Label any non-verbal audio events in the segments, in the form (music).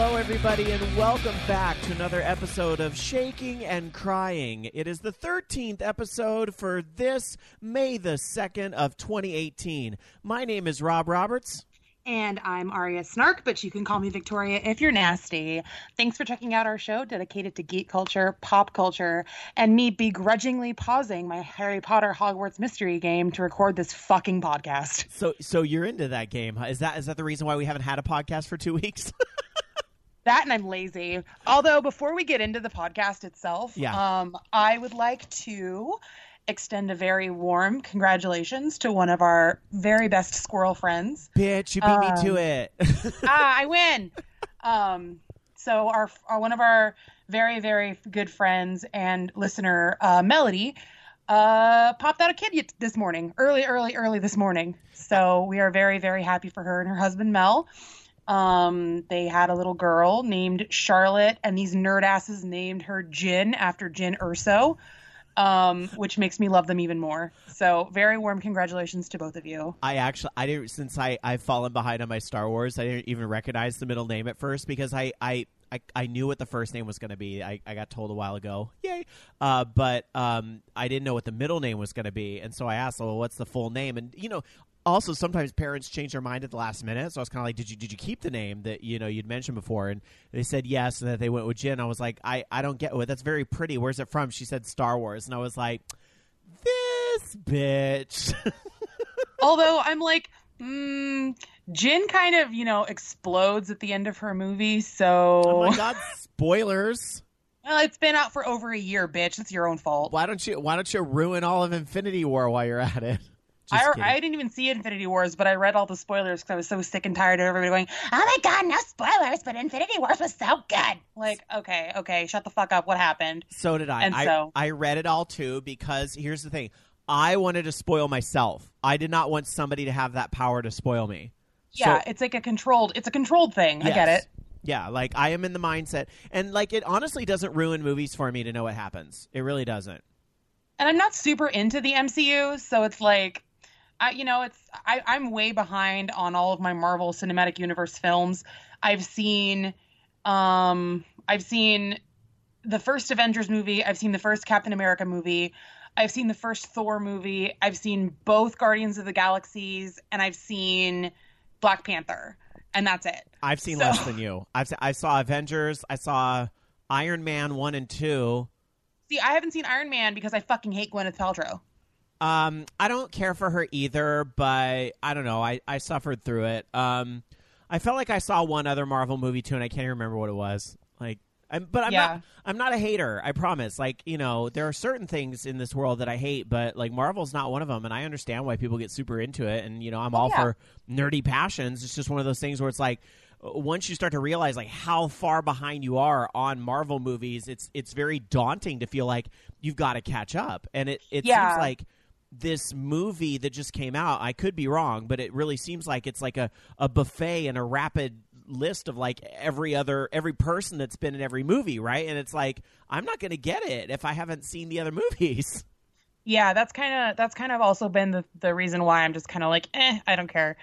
Hello, everybody, and welcome back to another episode of Shaking and Crying. It is the 13th episode for this May the 2nd of 2018. My name is Rob Roberts. And I'm Aria Snark, but you can call me Victoria if you're nasty. Thanks for checking out our show dedicated to geek culture, pop culture, and me begrudgingly pausing my Harry Potter Hogwarts mystery game to record this fucking podcast. So, so you're into that game? Is that is that the reason why we haven't had a podcast for two weeks? (laughs) That and I'm lazy. Although before we get into the podcast itself, Yeah. um, I would like to extend a very warm congratulations to one of our very best squirrel friends. Bitch, you beat me to Um, it. (laughs) ah, I win. Um, so our, our one of our very very good friends and listener, uh, Melody, uh, popped out a kid this morning, early, early, early this morning. So we are very very happy for her and her husband Mel. Um, they had a little girl named Charlotte, and these nerd asses named her Jin after Jyn Erso. Um, which makes me love them even more. So, very warm congratulations to both of you. I actually, I didn't since I I've fallen behind on my Star Wars. I didn't even recognize the middle name at first because I I. I, I knew what the first name was going to be. I, I got told a while ago. Yay! Uh, but um, I didn't know what the middle name was going to be, and so I asked, "Well, what's the full name?" And you know, also sometimes parents change their mind at the last minute. So I was kind of like, "Did you did you keep the name that you know you'd mentioned before?" And they said yes, and that they went with Jin. I was like, "I I don't get. Well, that's very pretty. Where's it from?" She said Star Wars, and I was like, "This bitch." (laughs) Although I'm like, mm, Jyn kind of, you know, explodes at the end of her movie. So oh my (laughs) god! Spoilers. well, it's been out for over a year, bitch. It's your own fault. Why don't you Why don't you ruin all of Infinity War while you're at it? I. I didn't even see Infinity Wars, but I read all the spoilers because I was so sick and tired of everybody going, "Oh my god, no spoilers!" But Infinity Wars was so good. Like, okay, okay, shut the fuck up. What happened? so did I. and I, so- I read it all too because here's the thing: I wanted to spoil myself. I did not want somebody to have that power to spoil me. Yeah, So- it's like a controlled. It's a controlled thing. I get it. Yeah, like I am in the mindset, and like it honestly doesn't ruin movies for me to know what happens. It really doesn't. and I'm not super into the MCU, so it's like, I you know, it's I, I'm way behind on all of my Marvel Cinematic Universe films. I've seen, um, I've seen the first Avengers movie. I've seen the first Captain America movie. I've seen the first Thor movie. I've seen both Guardians of the Galaxies, and I've seen Black Panther, and that's it. I've seen So- less (laughs) than you. I've I saw Avengers. I saw Iron Man one and two. See, I haven't seen Iron Man because I fucking hate Gwyneth Paltrow. Um, I don't care for her either, but I don't know. I, I suffered through it. Um, I felt like I saw one other Marvel movie too, and I can't even remember what it was. Like, I'm, but I'm Yeah. not. I'm not a hater. I promise. Like, you know, there are certain things in this world that I hate, but like Marvel's not one of them, and I understand why people get super into it. And you know, I'm all yeah. for nerdy passions. It's just one of those things where it's like. uh, Once you start to realize like how far behind you are on Marvel movies, it's it's very daunting to feel like you've got to catch up, and it it Yeah. seems like this movie that just came out i could be wrong but it really seems like it's like a, a buffet and a rapid list of like every other every person that's been in every movie right and it's like i'm not going to get it if i haven't seen the other (laughs) movies Yeah, that's kind of that's kind of also been the the reason why I'm just kind of like, eh, I don't care.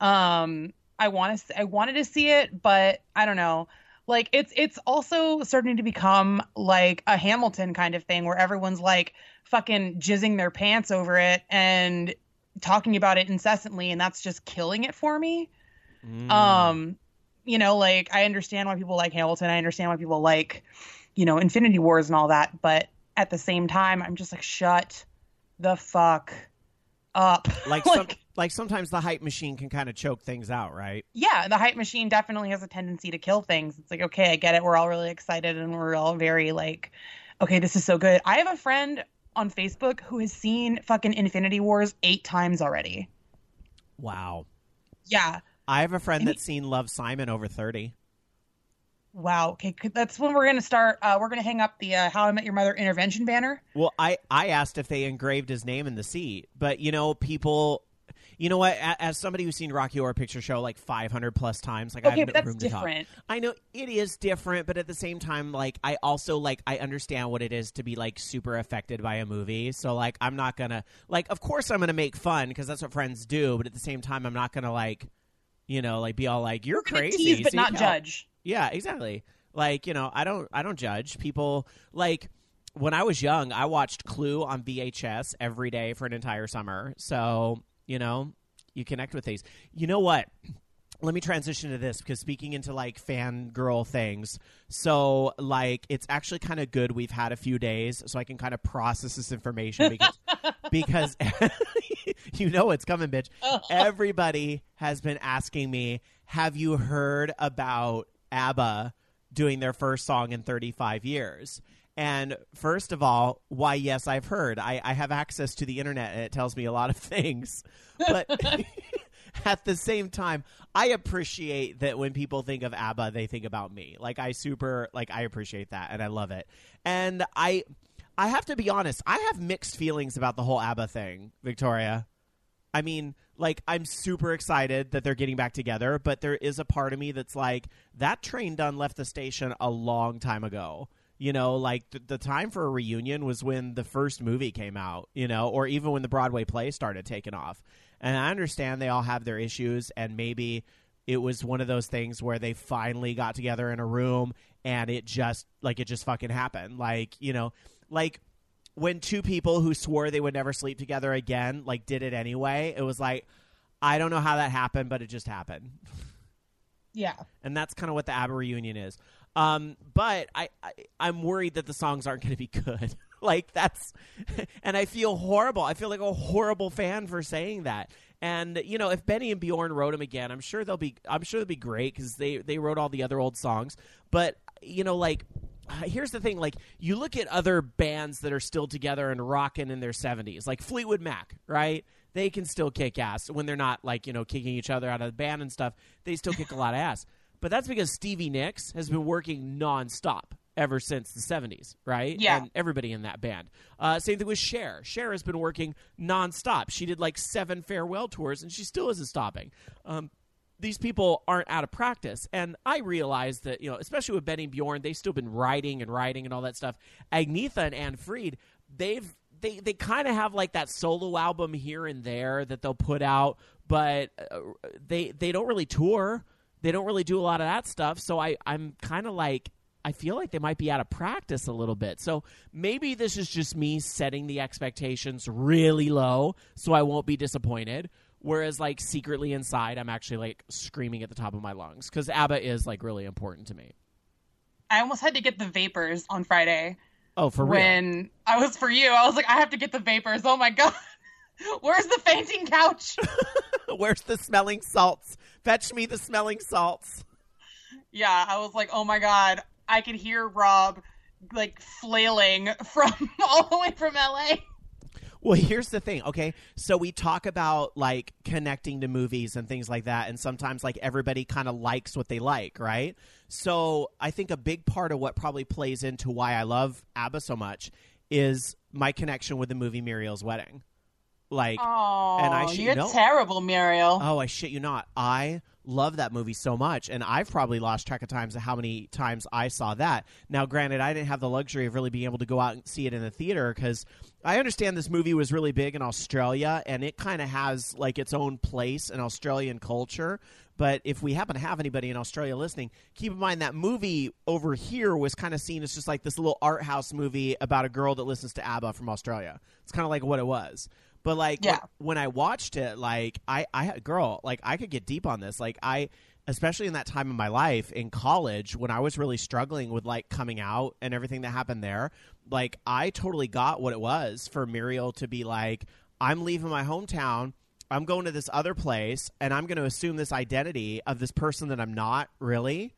Um, I want to I wanted to see it, but I don't know. Like it's it's also starting to become like a Hamilton kind of thing where everyone's like fucking jizzing their pants over it and talking about it incessantly, and that's just killing it for me. Mm. Um, you know, like I understand why people like Hamilton. I understand why people like, you know, Infinity Wars and all that. But at the same time, I'm just like, shut the fuck up. (laughs) like some, like sometimes the hype machine can kind of choke things out right yeah, the hype machine definitely has a tendency to kill things. It's like, okay, I get it. We're all really excited and we're all very like, okay, this is so good. I have a friend on Facebook who has seen fucking Infinity Wars eight times already. wow Yeah. i have a friend And he- that's seen love simon over 30 Wow. Okay. That's when we're going to start. Uh, we're going to hang up the uh, How I Met Your Mother intervention banner. Well, I I asked if they engraved his name in the seat, but you know, people, you know what? As somebody who's seen Rocky Horror Picture Show like 500 plus times, like I have no that's room to talk. I know it is different, but at the same time, like I also like I understand what it is to be like super affected by a movie. So like I'm not gonna like, of course I'm gonna make fun because that's what friends do, but at the same time, I'm not gonna like, you know, like be all like you're crazy, tease but not help." judge. Yeah, exactly. Like, you know, I don't I don't judge people like when I was young, I watched Clue on VHS every day for an entire summer. So, you know, you connect with these. You know what? (clears throat) Let me transition to this because speaking into like fangirl things. So, like, it's actually kind of good we've had a few days so I can kind of process this information because, (laughs) because (laughs) you know it's coming, bitch. Oh. Everybody has been asking me, have you heard about ABBA doing their first song in 35 years? And first of all, why, yes, I've heard. I, I have access to the internet and it tells me a lot of (laughs) things. But (laughs) at the same time, I appreciate that when people think of ABBA, they think about me. Like, I super, like, I appreciate that and I love it. And I. I have to be honest, I have mixed feelings about the whole ABBA thing, Victoria. I mean, like, I'm super excited that they're getting back together, but there is a part of me that's like, that train done left the station a long time ago. You know, like th- the time for a reunion was when the first movie came out, you know, or even when the Broadway play started taking off. And I understand they all have their issues, and maybe it was one of those things where they finally got together in a room and it just, like, it just fucking happened. Like, you know, like when two people who swore they would never sleep together again like did it anyway it was like i don't know how that happened but it just happened. Yeah. and that's kind of what the abba reunion is. Um, but I, I i'm worried that the songs aren't going to be good. (laughs) Like that's (laughs) and i feel horrible. I feel like a horrible fan for saying that. And you know if benny and bjorn wrote them again i'm sure they'll be i'm sure they'll be great because they they wrote all the other old songs. But you know like here's the thing like you look at other bands that are still together and rocking in their 70s like fleetwood mac right? They can still kick ass when they're not like you know kicking each other out of the band and stuff. They still kick a lot of ass. (laughs) But that's because stevie nicks has been working nonstop ever since the 70s right? Yeah. and everybody in that band. Uh, same thing with Cher. Cher has been working nonstop. She did like seven farewell tours and she still isn't stopping. Um, these people aren't out of practice. And I realize that, you know, especially with Benny Bjorn, they've still been writing and writing and all that stuff. Agnetha and Anni-Frid, they've they they kind of have like that solo album here and there that they'll put out, but uh, they they don't really tour. They don't really do a lot of that stuff. So I I'm kind of like I feel like they might be out of practice a little bit. So maybe this is just me setting the expectations really low so I won't be disappointed. Whereas, like, secretly inside, I'm actually like screaming at the top of my lungs because ABBA is like really important to me. I almost had to get the vapors on Friday Oh, for real? when I was for you. I was like, I have to get the vapors. Oh my god. (laughs) Where's the fainting couch? (laughs) Where's the smelling salts? Fetch me the smelling salts. yeah, I was like, oh my god. I could hear Rob like flailing (laughs) from all the way from LA. Well, here's the thing, okay? So we talk about like connecting to movies and things like that, and sometimes like everybody kind of likes what they like, right? So I think a big part of what probably plays into why I love ABBA so much is my connection with the movie Muriel's Wedding. Like, Oh, And I should you're know- terrible, Muriel. Oh, I shit you not. I love that movie so much, and I've probably lost track of times of how many times I saw that. Now, granted, I didn't have the luxury of really being able to go out and see it in the theater because I understand this movie was really big in Australia, and it kind of has like its own place in Australian culture. But if we happen to have anybody in Australia listening, keep in mind that movie over here was kind of seen as just like this little art house movie about a girl that listens to ABBA from Australia. It's kind of like what it was. But like Yeah. when I watched it, like I, I girl, like I could get deep on this. Like I, especially in that time of my life in college when I was really struggling with like coming out and everything that happened there. Like I totally got what it was for Muriel to be like, I'm leaving my hometown. I'm going to this other place, and I'm going to assume this identity of this person that I'm not really,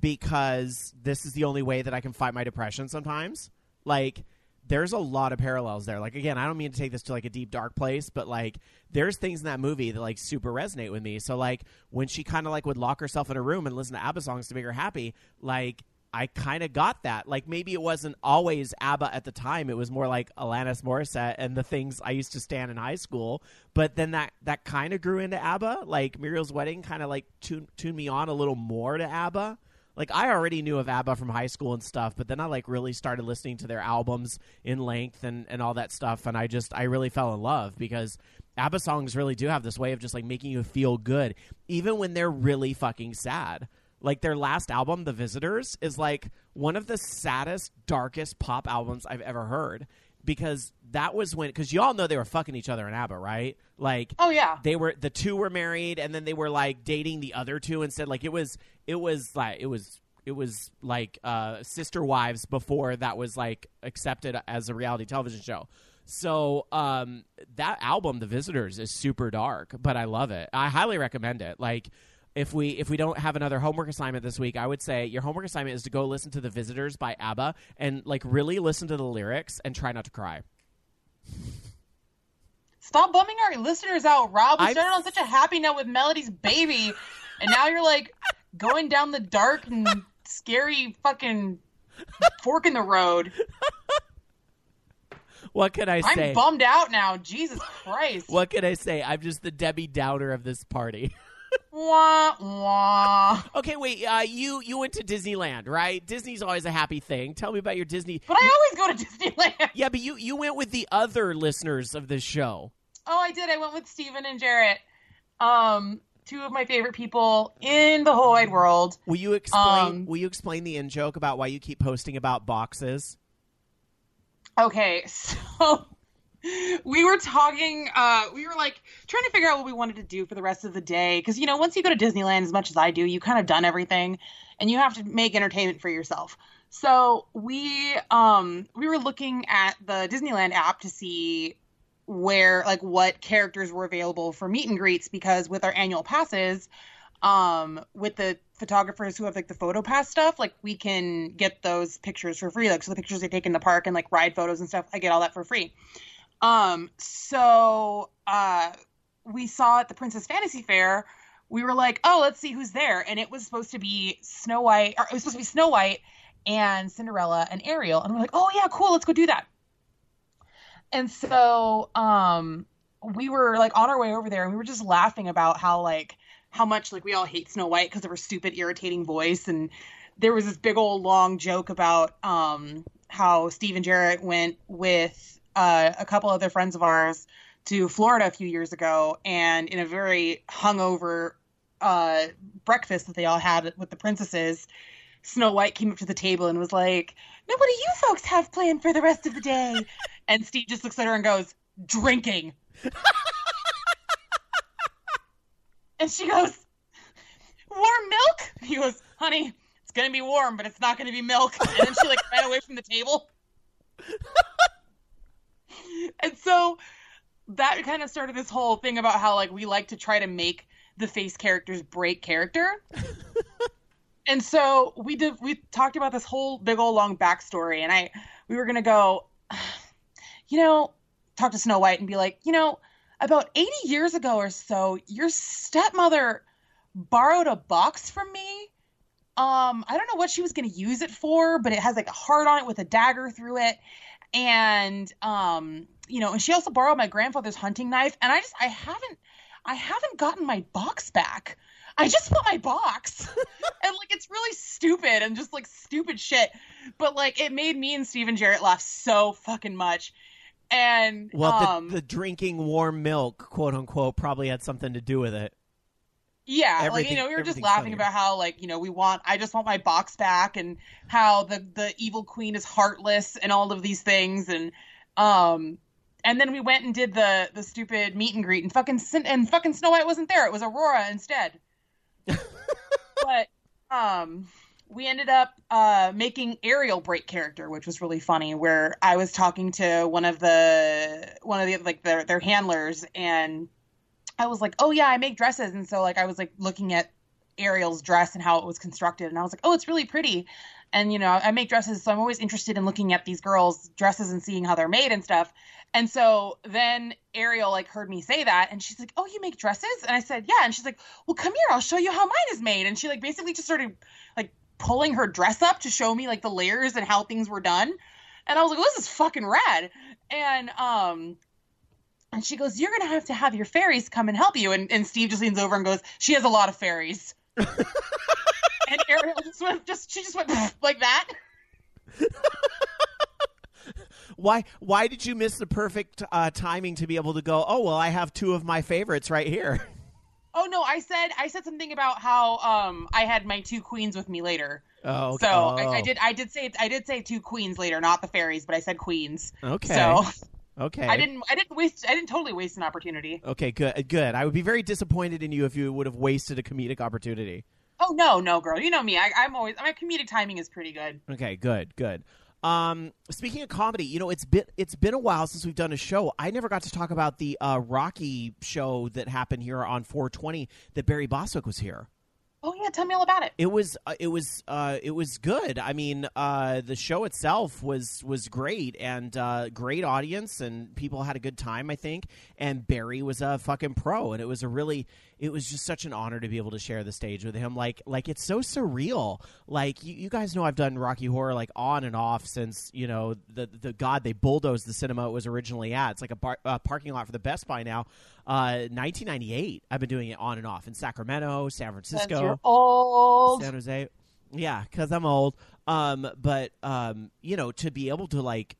because this is the only way that I can fight my depression sometimes. Like, there's a lot of parallels there. Like, again, I don't mean to take this to like a deep, dark place, but like, there's things in that movie that like super resonate with me. So, like, when she kind of like would lock herself in a room and listen to ABBA songs to make her happy, like, I kind of got that. Like maybe it wasn't always ABBA at the time. It was more like Alanis Morissette and the things I used to stand in high school. But then that that kind of grew into ABBA. Like Muriel's Wedding kind of like tuned, tuned me on a little more to ABBA. Like I already knew of ABBA from high school and stuff, but then I like really started listening to their albums in length and and all that stuff, and I just I really fell in love because ABBA songs really do have this way of just like making you feel good, even when they're really fucking sad. Like their last album, The Visitors, is like one of the saddest, darkest pop albums I've ever heard. Because that was when, because y'all know they were fucking each other in ABBA, right? Like, Oh yeah. they were the two were married, and then they were like dating the other two instead. Like it was, it was like it was, it was like uh, sister wives before that was like accepted as a reality television show. So um, that album, The Visitors, is super dark, but I love it. I highly recommend it. Like if we if we don't have another homework assignment this week, I would say your homework assignment is to go listen to The Visitors by ABBA and like really listen to the lyrics and try not to cry. Stop bumming our listeners out, Rob. We I'm- started on such a happy note with Melody's baby, and now you're like going down the dark and scary fucking fork in the road. What can I say? I'm bummed out now. Jesus Christ. what can I say? I'm just the Debbie Downer of this party. (laughs) Wah wah. okay, wait. Uh, you you went to Disneyland, right? Disney's always a happy thing. Tell me about your Disney. But I always go to (laughs) Disneyland. Yeah, but you you went with the other listeners of this show. Oh, I did. I went with Steven and Jarrett. Um, two of my favorite people in the whole wide world. Will you explain? Um, will you explain the in joke about why you keep posting about boxes? Okay, (laughs) so we were talking uh we were like trying to figure out what we wanted to do for the rest of the day. Because you know once you go to disneyland as much as i do you kind of done everything and you have to make entertainment for yourself. So we um we were looking at the disneyland app to see where like what characters were available for meet and greets because with our annual passes um with the photographers who have like the photo pass stuff like we can get those pictures for free. Like so the pictures they take in the park and like ride photos and stuff i get all that for free um so uh we saw at the princess fantasy fair we were like oh let's see who's there. And it was supposed to be snow white or it was supposed to be snow white and cinderella and ariel. And we're like oh yeah cool let's go do that. And so um we were like on our way over there and we were just laughing about how like how much like we all hate Snow White because of her stupid irritating voice. And there was this big old long joke about um how Steve and Jarrett went with uh, a couple other friends of ours to Florida a few years ago and in a very hungover uh breakfast that they all had with the princesses Snow White came up to the table and was like, "Now, what do you folks have planned for the rest of the day?" (laughs) and Steve just looks at her and goes, "Drinking." (laughs) and she goes, "Warm milk?" He goes, "Honey, it's gonna be warm, but it's not gonna be milk." And then she like ran away from the table. (laughs) (laughs) and so that kind of started this whole thing about how like we like to try to make the face characters break character. (laughs) and so we did we talked about this whole big old long backstory and i we were gonna go (sighs) you know talk to snow white and be like you know about 80 years ago or so your stepmother borrowed a box from me um i don't know what she was gonna use it for but it has like a heart on it with a dagger through it and um you know and she also borrowed my grandfather's hunting knife and i just i haven't i haven't gotten my box back I just want my box. (laughs) and like it's really stupid and just like stupid shit. But like it made me and Steven Jarrett laugh so fucking much. And Well, um the, the drinking warm milk, quote unquote, probably had something to do with it. Yeah, like you know, we were just laughing funnier. about how like, you know, we want I just want my box back and how the the evil queen is heartless and all of these things and um and then we went and did the the stupid meet and greet and fucking and fucking Snow White wasn't there. It was Aurora instead. (laughs) but um we ended up uh making Ariel break character, which was really funny. Where I was talking to one of the one of the like their their handlers, and I was like, "Oh yeah, I make dresses," and so like I was like looking at Ariel's dress and how it was constructed, and I was like, "Oh, it's really pretty." And you know, I make dresses, so I'm always interested in looking at these girls' dresses and seeing how they're made and stuff. And so then Ariel like heard me say that, and she's like, "Oh, you make dresses?" And I said, "Yeah." And she's like, "Well, come here, I'll show you how mine is made." And she like basically just started like pulling her dress up to show me like the layers and how things were done. And I was like, well, "This is fucking rad." And um, and she goes, "You're gonna have to have your fairies come and help you." And and Steve just leans over and goes, "She has a lot of fairies." (laughs) and Ariel just went, just she just went (laughs) like that. Why why did you miss the perfect uh, timing to be able to go? Oh well, I have two of my favorites right here. Oh no, I said I said something about how um I had my two queens with me later. Oh, okay. So I, I Oh. did I did say I did say two queens later, not the fairies, but I said queens. Okay. So okay. I didn't I didn't waste I didn't totally waste an opportunity. Okay, good. Good. I would be very disappointed in you if you would have wasted a comedic opportunity. Oh no, no, girl, you know me. I, I'm always my comedic timing is pretty good. Okay, good, good. Um, speaking of comedy, you know it's been it's been a while since we've done a show. I never got to talk about the uh, Rocky show that happened here on 420 that Barry Bostwick was here. Oh yeah, tell me all about it. It was uh, it was uh, it was good. I mean, uh, the show itself was was great and uh, great audience and people had a good time. I think. And Barry was a fucking pro, and it was a really it was just such an honor to be able to share the stage with him. Like like it's so surreal. Like you, you guys know, I've done Rocky Horror like on and off since you know the the God they bulldozed the cinema it was originally at. It's like a bar, uh, parking lot for the Best Buy now. Uh, 1998. I've been doing it on and off in Sacramento, San Francisco. old. San Jose. Yeah, because I'm old. Um, but um, you know, to be able to like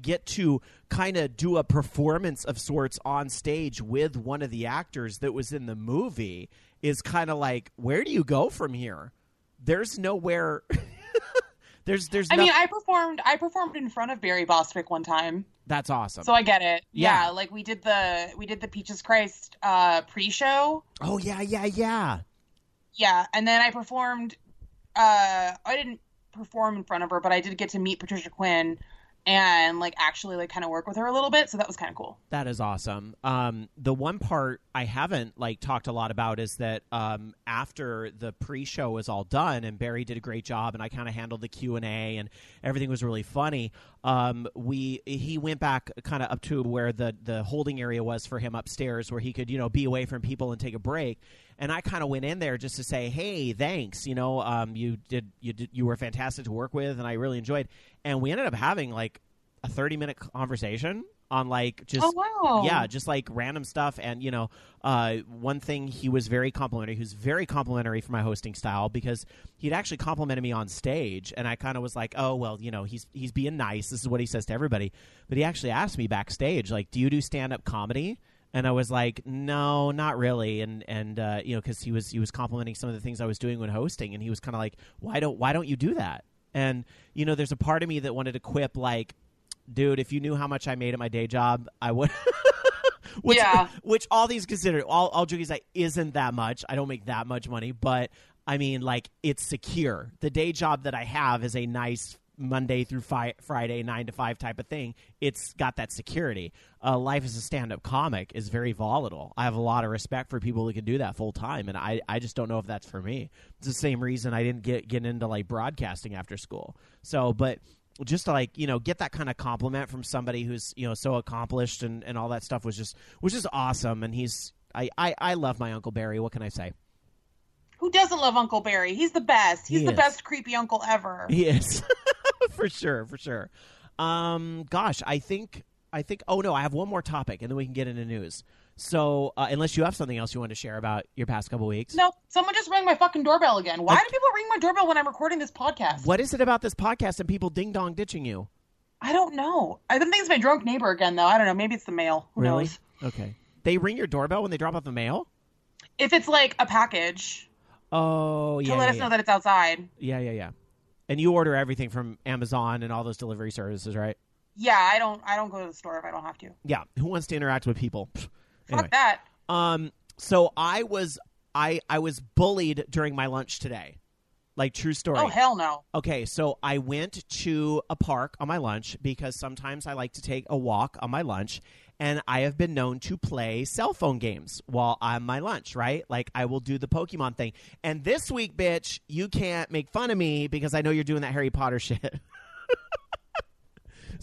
get to kind of do a performance of sorts on stage with one of the actors that was in the movie is kind of like, where do you go from here? There's nowhere. (laughs) there's there's. I no- mean, I performed I performed in front of Barry Bostwick one time. That's awesome. So I get it. Yeah. Yeah. like we did the we did the Peaches Christ uh pre-show. oh yeah, yeah, yeah. Yeah, and then I performed uh I didn't perform in front of her, but I did get to meet Patricia Quinn and like actually like kind of work with her a little bit, so that was kind of cool. That is awesome. Um, the one part I haven't like talked a lot about is that um, after the pre-show was all done and Barry did a great job and I kind of handled the Q and A and everything was really funny. Um, we he went back kind of up to where the the holding area was for him upstairs, where he could you know be away from people and take a break. And I kind of went in there just to say, "Hey, thanks. You know, um, you did you did you were fantastic to work with, and I really enjoyed." And we ended up having like a thirty minute conversation on like just oh wow. yeah, just like random stuff. And you know, uh, one thing he was very complimentary. He was very complimentary for my hosting style because he'd actually complimented me on stage, and I kind of was like, oh well, you know, he's he's being nice. This is what he says to everybody. But he actually asked me backstage, like, do you do stand up comedy? And I was like, no, not really. And and uh, you know, because he was he was complimenting some of the things I was doing when hosting, and he was kind of like, why don't why don't you do that? And you know, there's a part of me that wanted to quip like, dude, if you knew how much I made at my day job, I would. (laughs) which, Yeah. which all these considered, all all joking aside, isn't that much. I don't make that much money, but I mean, like, it's secure. The day job that I have is a nice Monday through fi- Friday, nine to five type of thing. It's got that security. Uh, life as a stand up comic is very volatile. I have a lot of respect for people who can do that full time, and I, I just don't know if that's for me. It's the same reason I didn't get get into like broadcasting after school. So, but just to like you know get that kind of compliment from somebody who's you know so accomplished and, and all that stuff was just was just awesome. And he's I, I I love my uncle Barry. What can I say? Who doesn't love Uncle Barry? He's the best. He's He the is. best creepy uncle ever. He is (laughs) for sure, for sure. Um, gosh, I think I think. Oh no, I have one more topic, and then we can get into news. So, uh, unless you have something else you want to share about your past couple weeks, No, someone just rang my fucking doorbell again. Why do people ring my doorbell when I'm recording this podcast? what is it about this podcast and people ding dong ditching you? I don't know. I don't think it's my drunk neighbor again, though. I don't know. Maybe it's the mail. Who Really? knows? Okay, they ring your doorbell when they drop off the mail. If it's like a package Oh yeah. to let yeah, us yeah. know that it's outside. yeah, yeah, yeah. And you order everything from Amazon and all those delivery services, right? Yeah, I don't. I don't go to the store if I don't have to. Yeah. Who wants to interact with people? Anyway. Fuck that. Um. So I was I I was bullied during my lunch today. Like true story. Oh hell no. Okay, so I went to a park on my lunch because sometimes I like to take a walk on my lunch, and I have been known to play cell phone games while on my lunch, right? Like I will do the Pokemon thing. And this week, bitch, you can't make fun of me because I know you're doing that Harry Potter (laughs) shit.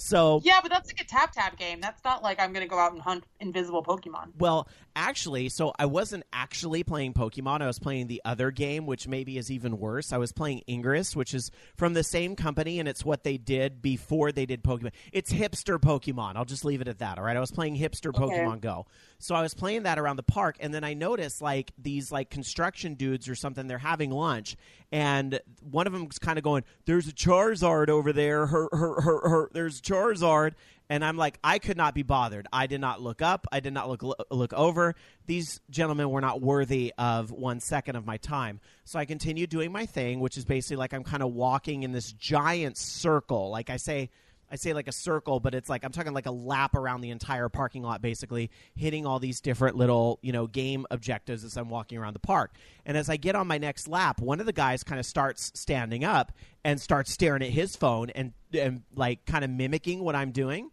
So Yeah, but that's like a tap tap game. That's not like I'm gonna go out and hunt invisible Pokemon. Well, actually, so I wasn't actually playing Pokemon. I was playing the other game, which maybe is even worse. I was playing Ingress, which is from the same company, and it's what they did before they did Pokemon. It's hipster Pokemon. I'll just leave it at that. All right. I was playing hipster Okay. Pokemon Go. So I was playing that around the park, and then I noticed like these like construction dudes or something. They're having lunch, and one of them's kind of going, "There's a Charizard over there. Her, her, her, her. There's Charizard." And I'm like, I could not be bothered. I did not look up. I did not look look over. These gentlemen were not worthy of one second of my time. So I continued doing my thing, which is basically like I'm kind of walking in this giant circle. Like I say, I say like a circle, but it's like I'm talking like a lap around the entire parking lot, basically hitting all these different little you know game objectives as I'm walking around the park. And as I get on my next lap, one of the guys kind of starts standing up and starts staring at his phone and and like kind of mimicking what I'm doing.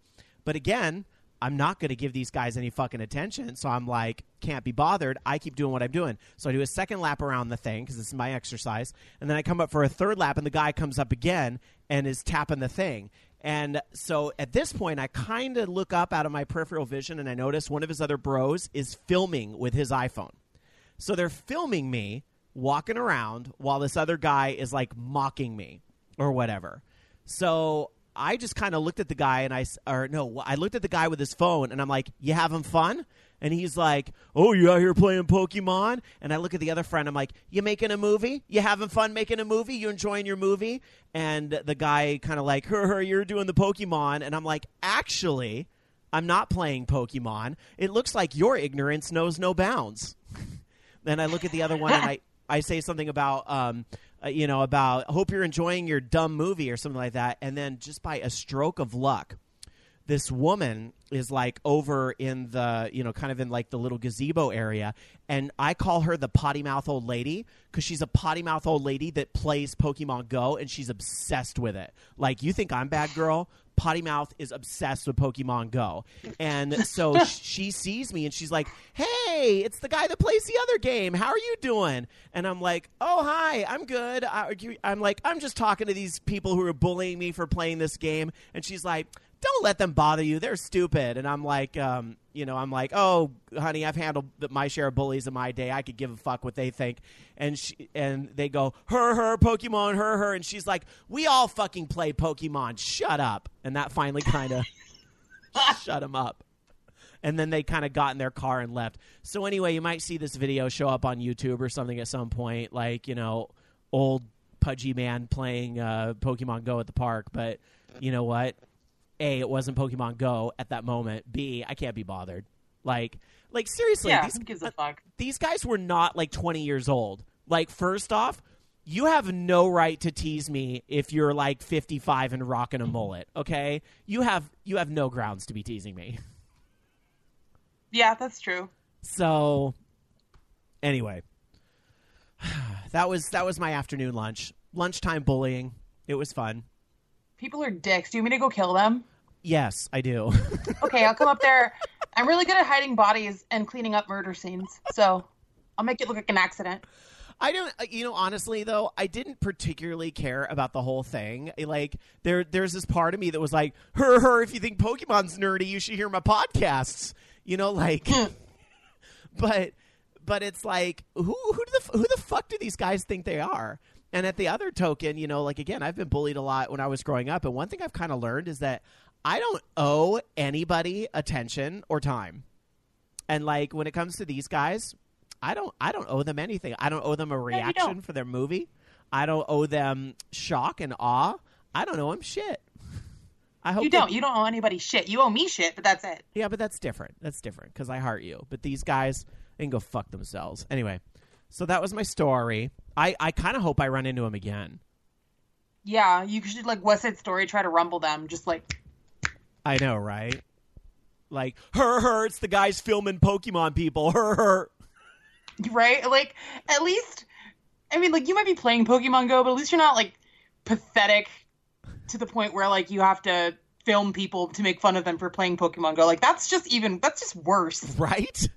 But again, I'm not going to give these guys any fucking attention. So I'm like, can't be bothered. I keep doing what I'm doing. So I do a second lap around the thing because this is my exercise. And then I come up for a third lap, and the guy comes up again and is tapping the thing. And so at this point, I kind of look up out of my peripheral vision and I notice one of his other bros is filming with his iPhone. So they're filming me walking around while this other guy is like mocking me or whatever. So I just kind of looked at the guy and I, or no, I looked at the guy with his phone and I'm like, you having fun? And he's like, oh, you out here playing Pokemon? And I look at the other friend. I'm like, you making a movie? You having fun making a movie? You enjoying your movie? And the guy kind of like, her, her, you're doing the Pokemon. And I'm like, actually, I'm not playing Pokemon. It looks like your ignorance knows no bounds. (laughs) then I look at the other one and I, I say something about, um, uh, you know, about hope you're enjoying your dumb movie or something like that. And then just by a stroke of luck, this woman is like over in the you know kind of in like the little gazebo area. And i call her the potty mouth old lady because she's a potty mouth old lady that plays pokemon go and she's obsessed with it. Like you think i'm bad girl potty mouth is obsessed with pokemon go. And so (laughs) she sees me and she's like hey it's the guy that plays the other game. How are you doing? And i'm like oh hi i'm good. I, i'm like i'm just talking to these people who are bullying me for playing this game. And she's like don't let them bother you. They're stupid. And I'm like, um, you know, I'm like, oh, honey, I've handled my share of bullies in my day. I could give a fuck what they think. And she, and they go, her, her, Pokemon, her, her. And she's like, we all fucking play Pokemon. Shut up. And that finally kind of (laughs) shut them up. And then they kind of got in their car and left. So anyway, you might see this video show up on YouTube or something at some point, like you know, old pudgy man playing uh, Pokemon Go at the park. But you know what? A it wasn't Pokemon Go at that moment. B I can't be bothered. Like like seriously, yeah, these, who gives a uh, fuck? these guys were not like 20 years old. Like first off, you have no right to tease me if you're like 55 and rocking a mm-hmm. mullet, okay? You have you have no grounds to be teasing me. (laughs) Yeah, that's true. So anyway, (sighs) that was that was my afternoon lunch. Lunchtime bullying. It was fun. People are dicks. Do you want me to go kill them? Yes, I do. (laughs) Okay, I'll come up there. I'm really good at hiding bodies and cleaning up murder scenes, so I'll make it look like an accident. I don't, uh, you know, honestly though, I didn't particularly care about the whole thing. Like, there, there's this part of me that was like, "Her, her, if you think Pokemon's nerdy, you should hear my podcasts." You know, like, (laughs) but, but it's like, who, who the, who the fuck do these guys think they are? And at the other token, you know, like again, I've been bullied a lot when I was growing up, and one thing I've kind of learned is that I don't owe anybody attention or time. And like when it comes to these guys, I don't I don't owe them anything. I don't owe them a reaction don't. for their movie. I don't owe them shock and awe. I don't owe them shit. I hope You don't. You don't owe anybody shit. You owe me shit, but that's it. yeah, but that's different. That's different because I heart you. But these guys, they can go fuck themselves. Anyway, so that was my story. I, I kind of hope I run into him again. Yeah, you should like West Side Story try to rumble them, just like I know, right? Like, her, her, it's the guys filming Pokemon people. (laughs) Her, her. right? Like at least I mean like you might be playing Pokemon Go, but at least you're not like pathetic to the point where like you have to film people to make fun of them for playing Pokemon Go. Like that's just even that's just worse. Right?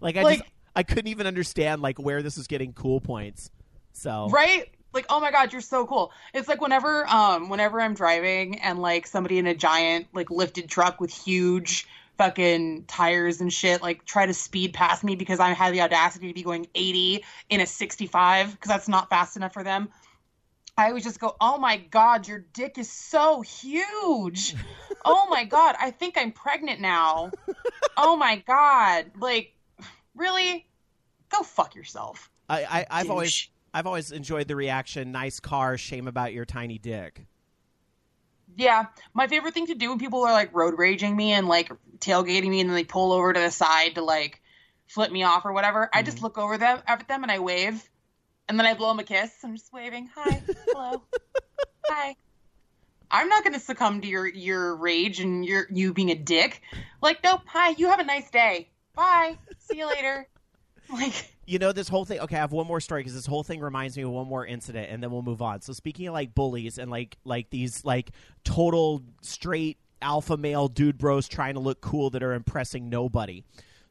Like, I Like- just, I couldn't even understand, like, where this was getting cool points. So, Right? Like, oh my god, you're so cool. It's like whenever um whenever I'm driving and like somebody in a giant like lifted truck with huge fucking tires and shit like try to speed past me because I had the audacity to be going 80 in a 65 because that's not fast enough for them. I always just go, "Oh my god, your dick is so huge." (laughs) oh my god, I think I'm pregnant now. (laughs) oh my god. Like really? Go fuck yourself. I, I, I've always, I've always enjoyed the reaction, nice car, shame about your tiny dick. Yeah, my favorite thing to do when people are like road raging me and like tailgating me and then they pull over to the side to like flip me off or whatever. I just mm-hmm. look over them at them and I wave, and then I blow them a kiss. I'm just waving. Hi, hello, (laughs) hi. I'm not going to succumb to your your rage and your you being a dick. Like, nope. Hi, you have a nice day. Bye. See you later. (laughs) Like, You know this whole thing. Okay, I have one more story because this whole thing reminds me of one more incident, and then we'll move on. So speaking of like bullies and like like these like total straight alpha male dude bros trying to look cool that are impressing nobody.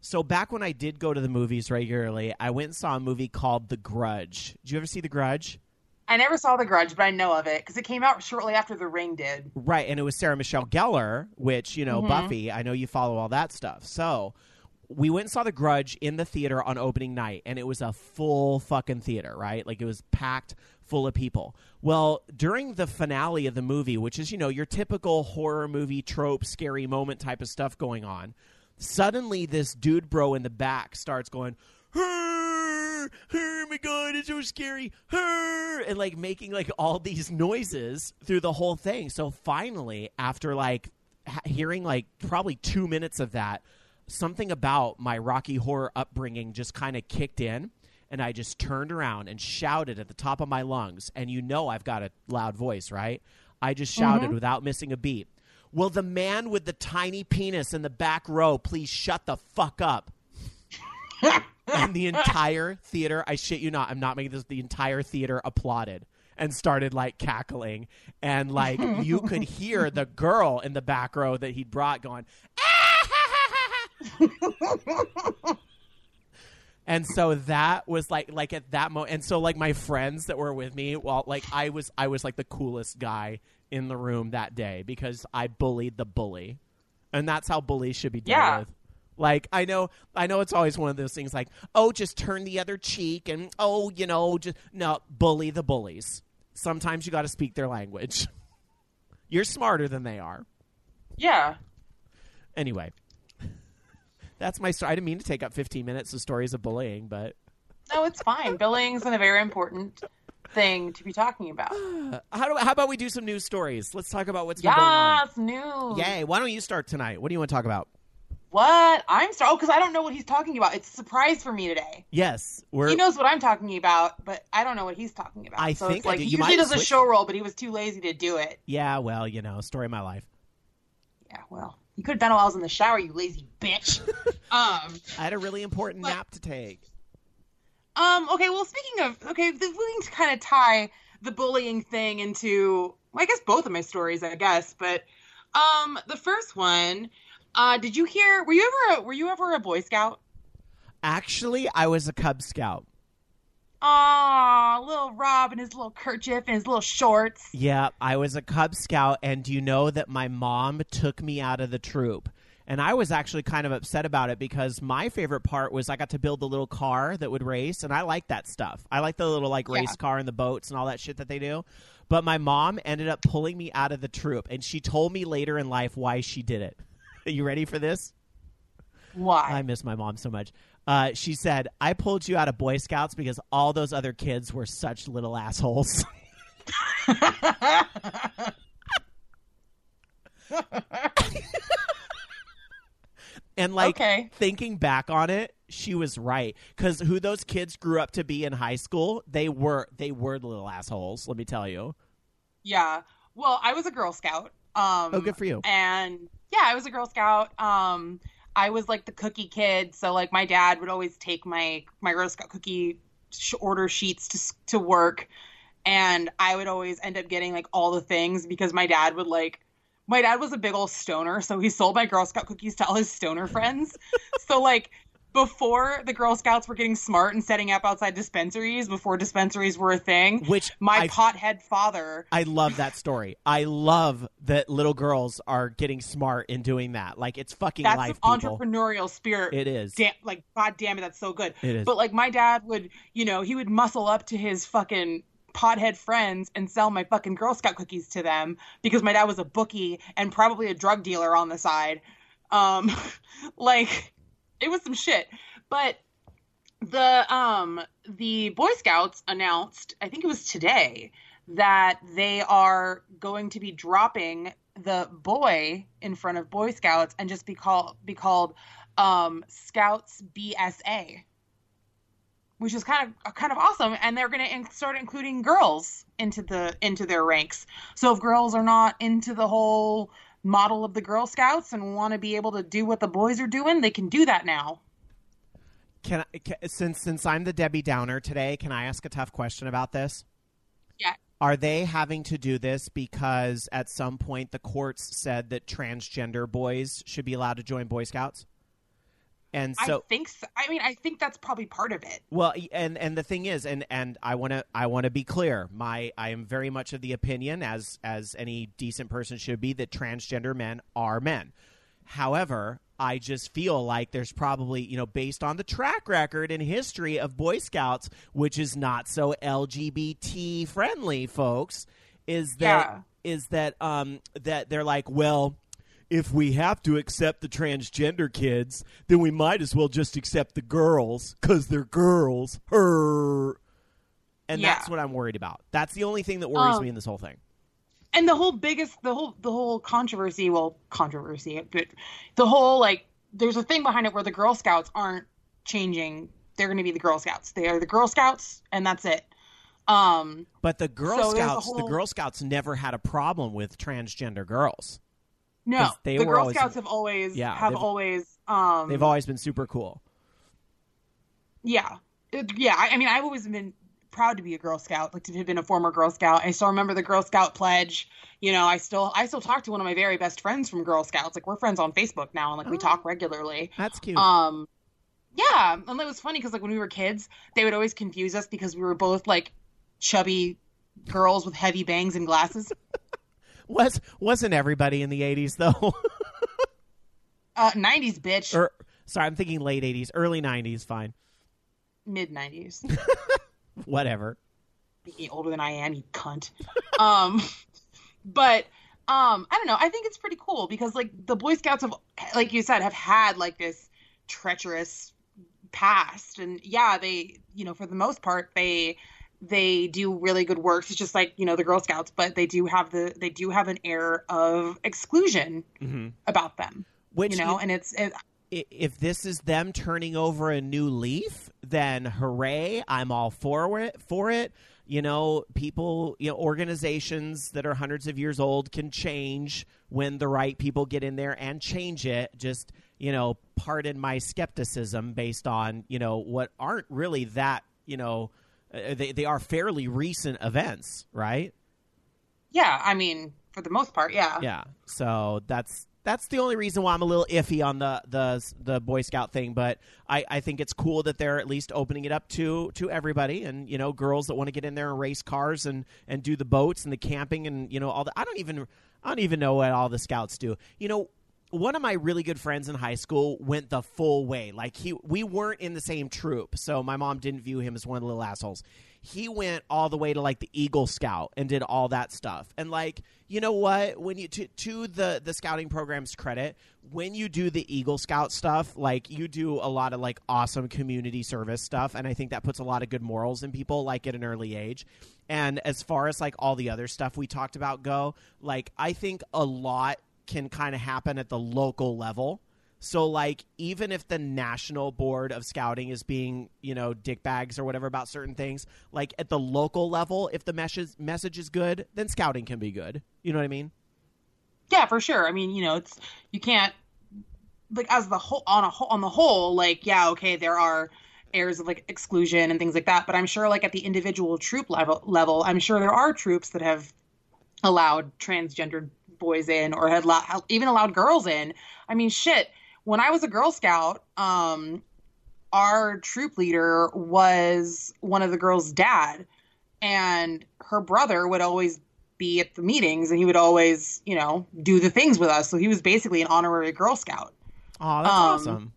So back when I did go to the movies regularly, I went and saw a movie called The Grudge. Did you ever see The Grudge? I never saw The Grudge, but I know of it because it came out shortly after The Ring did. Right, and it was Sarah Michelle Gellar, which, you know, Mhm. Buffy, I know you follow all that stuff. So we went and saw The Grudge in the theater on opening night, and it was a full fucking theater, right? Like it was packed full of people. Well, during the finale of the movie, which is, you know, your typical horror movie trope, scary moment type of stuff going on, suddenly this dude bro in the back starts going, "Her, my god, it's so scary, and like making like all these noises through the whole thing. So finally, after like hearing like probably two minutes of that, something about my Rocky Horror upbringing just kind of kicked in. And I just turned around and shouted at the top of my lungs. And you know I've got a loud voice, right? I just shouted mm-hmm. without missing a beat. Will the man with the tiny penis in the back row please shut the fuck up? (laughs) and the entire theater, I shit you not, I'm not making this, the entire theater applauded and started like cackling. And like you could hear the girl in the back row that he'd brought going, ah! And so that was like like at that moment and so like my friends that were with me well like i was i was like the coolest guy in the room that day because i bullied the bully. And that's how bullies should be dealt Yeah. with. Like i know i know it's always one of those things like oh just turn the other cheek and oh you know just no bully the bullies. Sometimes you got to speak their language. You're smarter than they are. Yeah. anyway that's my story i didn't mean to take up 15 minutes of stories of bullying but No, it's fine. Bullying's a very important thing to be talking about. (sighs) How do how about we do some news stories? Let's talk about what's been going on. Yes, news. Yay! Why don't you start tonight? What do you want to talk about? What? I'm sorry. Oh, because I don't know what he's talking about. It's a surprise for me today. Yes, we're He knows what I'm talking about, but I don't know what he's talking about. I so think it's like do. he You usually does a show roll, but he was too lazy to do it. yeah. Well, you know, story of my life. Yeah, well, you could have done it while I was in the shower, you lazy bitch. (laughs) um, I had a really important But- nap to take. um, okay. Well, speaking of, okay, the, we need to kind of tie the bullying thing into, well, I guess both of my stories, I guess. But, um, the first one, uh, did you hear? Were you ever, a, were you ever a Boy Scout? Actually, I was a Cub Scout. Aw, little Rob in his little kerchief and his little shorts. Yeah, I was a Cub Scout, and do you know that my mom took me out of the troop? And I was actually kind of upset about it because my favorite part was I got to build the little car that would race, and I like that stuff. I like the little like Yeah. race car and the boats and all that shit that they do. But my mom ended up pulling me out of the troop, and she told me later in life why she did it. Are (laughs) you ready for this? Why? I miss my mom so much. Uh, she said, I pulled you out of Boy Scouts because all those other kids were such little assholes. (laughs) and like okay. thinking back on it, she was right because who those kids grew up to be in high school, they were they were little assholes. Let me tell you. Yeah. Well, I was a Girl Scout. Um, Oh, good for you. And yeah, I was a Girl Scout. Um, I was like the cookie kid, so like my dad would always take my my Girl Scout cookie order sheets to to work, and I would always end up getting like all the things because my dad would like. My dad was a big old stoner, so he sold my Girl Scout cookies to all his stoner friends. so like before the Girl Scouts were getting smart and setting up outside dispensaries, before dispensaries were a thing, Which my I pothead father I love that story. I love that little girls are getting smart in doing that. Like it's fucking that's life, entrepreneurial spirit. It is. Damn, like god damn it, that's so good. It is. But like my dad would, you know, he would muscle up to his fucking pothead friends and sell my fucking Girl Scout cookies to them because my dad was a bookie and probably a drug dealer on the side. Um, (laughs) like it was some shit. But the um the Boy Scouts announced, I think it was today, that they are going to be dropping the boy in front of Boy Scouts and just be called be called um, Scouts BSA, which is kind of kind of awesome. And they're going to in- start including girls into the into their ranks. So if girls are not into the whole model of the Girl Scouts and want to be able to do what the boys are doing, they can do that now. Can, I, can since since I'm the Debbie Downer today, can I ask a tough question about this? Yeah. Are they having to do this because at some point the courts said that transgender boys should be allowed to join Boy Scouts? And so I think so. I mean, I think that's probably part of it. Well, and and the thing is, and and I want to I want to be clear. My I am very much of the opinion, as as any decent person should be, that transgender men are men. However, I just feel like there's probably you know based on the track record and history of Boy Scouts, which is not so LGBT friendly, folks, is that is Yeah. that um that they're like well if we have to accept the transgender kids, then we might as well just accept the girls because they're girls. Her. And Yeah. that's what I'm worried about. That's the only thing that worries Um, me in this whole thing. and the whole biggest the whole the whole controversy well controversy but the whole like there's a thing behind it where the girl scouts aren't changing they're going to be the girl scouts they are the girl scouts and that's it um But the Girl so Scouts, the Girl Scouts never had a problem with transgender girls. No the girl always- scouts have always Yeah, have always um They've always been super cool. yeah It- yeah I, I mean i've always been proud to be a girl scout like to have been a former girl scout i still remember the girl scout pledge you know i still i still talk to one of my very best friends from girl scouts like we're friends on facebook now and like we Oh. talk regularly That's cute. Um, yeah, and it was funny because like when we were kids, they would always confuse us because we were both like chubby girls with heavy bangs and glasses. (laughs) Was wasn't everybody in the '80s though? (laughs) Uh, '90s bitch, or sorry, I'm thinking late '80s, early '90s. Fine, mid '90s. (laughs) whatever. You older than I am, you cunt. um, (laughs) but um, I don't know. I think it's pretty cool because like the Boy Scouts have, like you said, have had like this treacherous past, and yeah, they, you know, for the most part, they they do really good works. It's just like you know the Girl Scouts, but they do have the they do have an air of exclusion hmm about them, Which you know, and it's it, if this is them turning over a new leaf, then hooray! I'm all for it. For it, you know, people, you know, organizations that are hundreds of years old can change when the right people get in there and change it. Just you know, pardon my skepticism based on you know what aren't really that you know. Uh, they they are fairly recent events, right? yeah. I mean, for the most part, yeah. Yeah. So that's that's the only reason why I'm a little iffy on the the the Boy Scout thing, but I, I think it's cool that they're at least opening it up to to everybody and you know girls that want to get in there and race cars and and do the boats and the camping and you know all the I don't even I don't even know what all the scouts do. You know, one of my really good friends in high school went the full way. Like he we weren't in the same troop, so my mom didn't view him as one of the little assholes. He went all the way to like the Eagle Scout and did all that stuff. And like, you know what? When you to, to the the scouting program's credit, when you do the Eagle Scout stuff, like you do a lot of like awesome community service stuff, and I think that puts a lot of good morals in people like at an early age. And as far as like all the other stuff we talked about go, like I think a lot can kind of happen at the local level. So like even if the national board of scouting is being, you know, dickbags or whatever about certain things, like at the local level, if the message message is good, then scouting can be good. You know what I mean? yeah for sure i mean you know it's you can't like as the whole on a whole on the whole like yeah okay there are airs of like exclusion and things like that but i'm sure like at the individual troop level level i'm sure there are troops that have allowed transgendered boys in or had even allowed girls in i mean shit when i was a girl scout um our troop leader was one of the girls dad and her brother would always be at the meetings and he would always, you know, do the things with us. So he was basically an honorary Girl Scout. Oh, that's Um, awesome.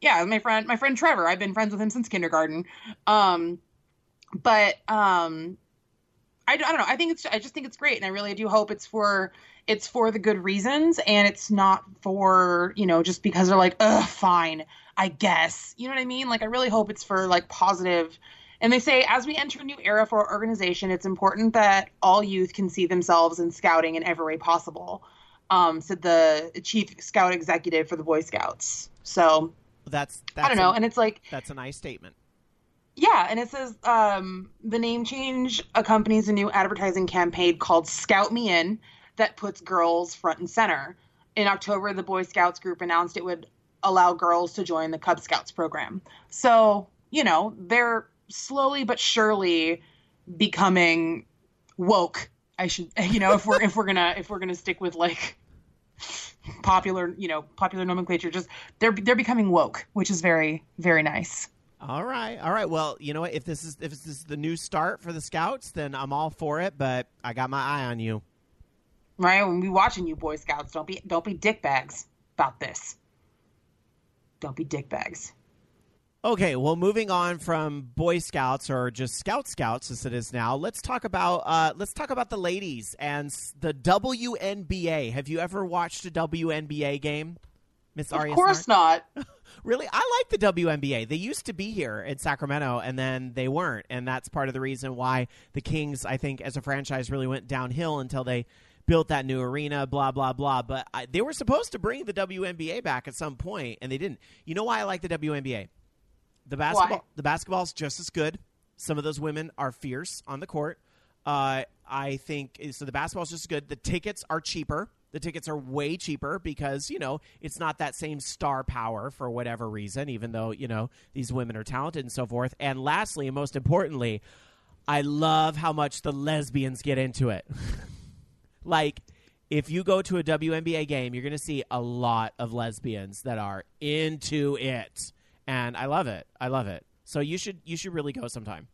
Yeah, my friend my friend Trevor, I've been friends with him since kindergarten. Um but um I, I don't know. I think it's I just think it's great and I really do hope it's for it's for the good reasons and it's not for, you know, just because they're like, "Ugh, fine, I guess." You know what I mean? Like I really hope it's for like positive. And they say, as we enter a new era for our organization, it's important that all youth can see themselves in scouting in every way possible, um, said the chief scout executive for the Boy Scouts. So that's, that's I don't know. A, and it's like, that's a nice statement. Yeah, and it says um, the name change accompanies a new advertising campaign called Scout Me In that puts girls front and center. In October, the Boy Scouts group announced it would allow girls to join the Cub Scouts program. So, you know, they're slowly but surely becoming woke. I should, (laughs) you know, if we're if we're gonna if we're gonna stick with like popular, you know, popular nomenclature, just they're they're becoming woke, which is very very nice. All right, all right. Well, you know what? If this is if this is the new start for the Scouts, then I'm all for it. But I got my eye on you. Right, we watching you, Boy Scouts, don't be don't be dickbags about this. Don't be dickbags. Okay, well, moving on from Boy Scouts or just Scout Scouts as it is now, let's talk about uh, let's talk about the ladies and the WNBA. Have you ever watched a WNBA game, Miss Of course not. (laughs) really, I like the WNBA. They used to be here in Sacramento, and then they weren't, and that's part of the reason why the Kings, I think, as a franchise, really went downhill until they built that new arena. Blah blah blah. But I, they were supposed to bring the WNBA back at some point, and they didn't. You know why I like the WNBA? The basketball, Why? the basketball's just as good. Some of those women are fierce on the court. Uh, I think so. The basketball's just as good. The tickets are cheaper. The tickets are way cheaper because you know it's not that same star power for whatever reason. Even though you know these women are talented and so forth. And lastly, and most importantly, I love how much the lesbians get into it. (laughs) like if you go to a WNBA game, you're going to see a lot of lesbians that are into it, and I love it. I love it. So you should you should really go sometime.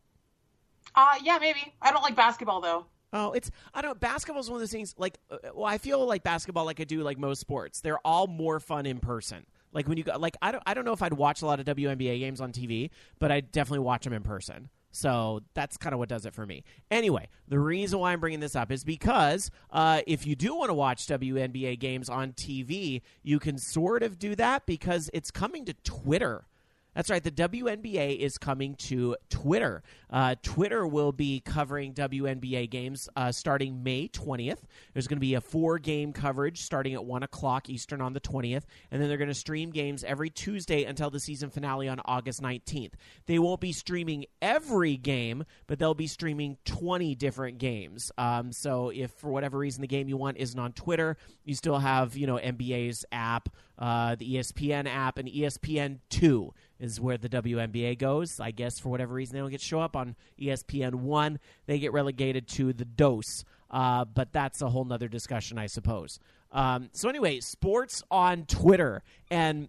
Uh yeah, maybe. I don't like basketball though. Oh, it's I don't know. Basketball's one of those things. Like, uh, well, I feel like basketball, like I do, like most sports. They're all more fun in person. Like when you go, like I don't, I don't know if I'd watch a lot of WNBA games on TV, but I definitely watch them in person. So that's kind of what does it for me. Anyway, the reason why I'm bringing this up is because uh, if you do want to watch WNBA games on TV, you can sort of do that because it's coming to Twitter. That's right. The WNBA is coming to Twitter. Uh, Twitter will be covering WNBA games uh, starting May 20th. There's going to be a four game coverage starting at 1 o'clock Eastern on the 20th. And then they're going to stream games every Tuesday until the season finale on August 19th. They won't be streaming every game, but they'll be streaming 20 different games. Um, so if for whatever reason the game you want isn't on Twitter, you still have, you know, NBA's app, uh, the ESPN app, and ESPN 2 is where the WNBA goes. I guess for whatever reason they don't get show up on ESPN one, they get relegated to the dose. Uh, but that's a whole nother discussion, I suppose. Um, so anyway, sports on Twitter, and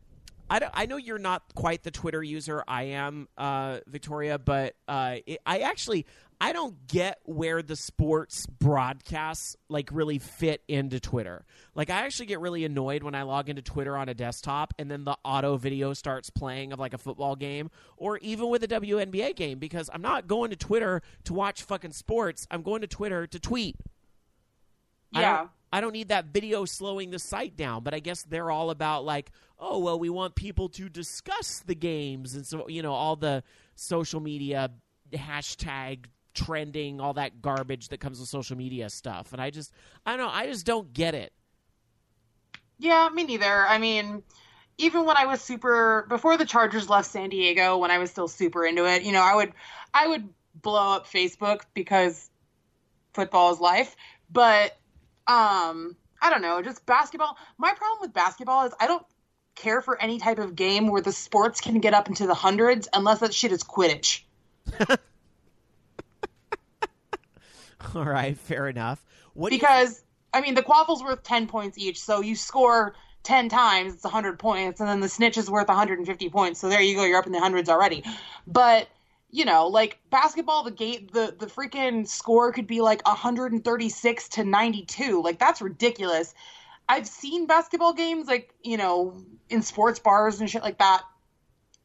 I, I know you're not quite the Twitter user I am, uh, Victoria, but uh, it, I actually I don't get where the sports broadcasts like really fit into Twitter. Like I actually get really annoyed when I log into Twitter on a desktop and then the auto video starts playing of like a football game or even with a WNBA game because I'm not going to Twitter to watch fucking sports. I'm going to Twitter to tweet. I Yeah. don't, I don't need that video slowing the site down, but I guess they're all about like, oh well, we want people to discuss the games and so you know all the social media hashtag trending, all that garbage that comes with social media stuff. And I just, I don't know, I just don't get it. Yeah, me neither. I mean, even when I was super before the Chargers left San Diego, when I was still super into it, you know, I would I would blow up Facebook because football is life. But um I don't know, just basketball. My problem with basketball is I don't care for any type of game where the sports can get up into the hundreds unless that shit is Quidditch. (laughs) (laughs) All right, fair enough. What do you- because I mean the quaffle's worth ten points each, so you score ten times, it's hundred points, and then the snitch is worth 150 points. So there you go, you're up in the hundreds already. But you know, like basketball, the gate, the the freaking score could be like 136 to 92. Like that's ridiculous. I've seen basketball games like you know in sports bars and shit like that.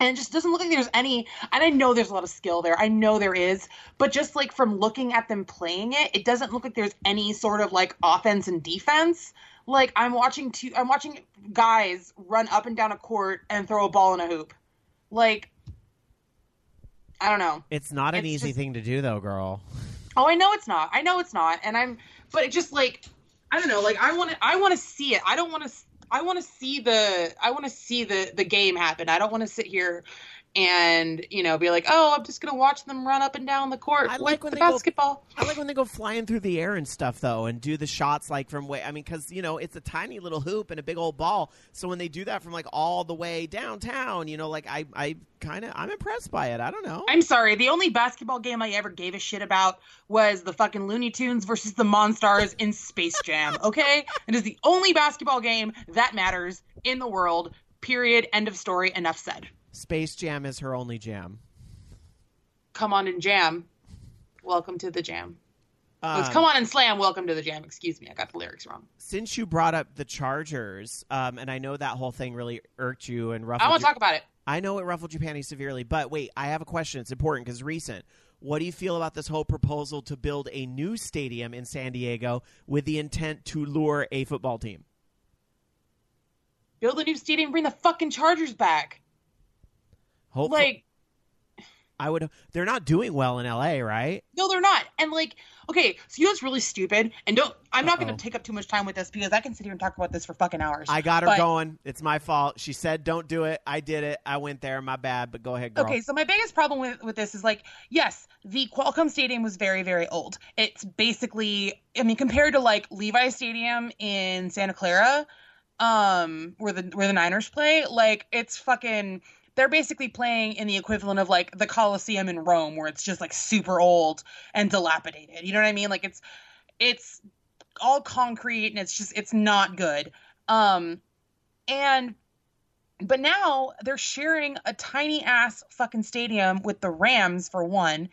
And it just doesn't look like there's any, and I know there's a lot of skill there. I know there is, but just like from looking at them playing it, it doesn't look like there's any sort of like offense and defense. Like I'm watching two, I'm watching guys run up and down a court and throw a ball in a hoop. Like I don't know. It's not an It's easy just- thing to do, though, girl. Oh, I know it's not. I know it's not. And I'm, but it just like, I don't know. Like I want to, I want to see it. I don't want to. I want to see the. I want to see the the game happen. I don't want to sit here and you know be like, oh, I'm just gonna watch them run up and down the court I like when the they go- I like when they go flying through the air and stuff, though, and do the shots like from way. I mean, because you know it's a tiny little hoop and a big old ball. So when they do that from like all the way downtown, you know, like I, I kind of, I'm impressed by it. I don't know. I'm sorry. The only basketball game I ever gave a shit about was the fucking Looney Tunes versus the Monstars in Space Jam. (laughs) Okay, it is the only basketball game that matters in the world. Period. End of story. Enough said. Space Jam is her only jam. Come on and jam. Welcome to the jam. Oh, Um, come on and slam. Welcome to the jam. Excuse me, I got the lyrics wrong. Since you brought up the Chargers, um, and I know that whole thing really irked you and ruffled. I want to your- talk about it. I know it ruffled your panties severely, but wait, I have a question. It's important because recent. What do you feel about this whole proposal to build a new stadium in San Diego with the intent to lure a football team? Build a new stadium. Bring the fucking Chargers back. Hopefully, Like, I would. They're not doing well in LA, right? no, they're not. And like, okay, so you know what's really stupid? And don't. I'm not going to take up too much time with this because I can sit here and talk about this for fucking hours. I got her But- going. It's my fault. She said, "Don't do it." I did it. I went there. My bad. But go ahead, girl. Okay, so my biggest problem with, with this is like, yes, the Qualcomm Stadium was very, very old. It's basically, I mean, compared to like Levi Stadium in Santa Clara, um, where the where the Niners play, like it's fucking. They're basically playing in the equivalent of like the Coliseum in Rome, where it's just like super old and dilapidated. You know what I mean? Like it's it's all concrete and it's just it's not good. Um, and but now they're sharing a tiny ass fucking stadium with the Rams for one.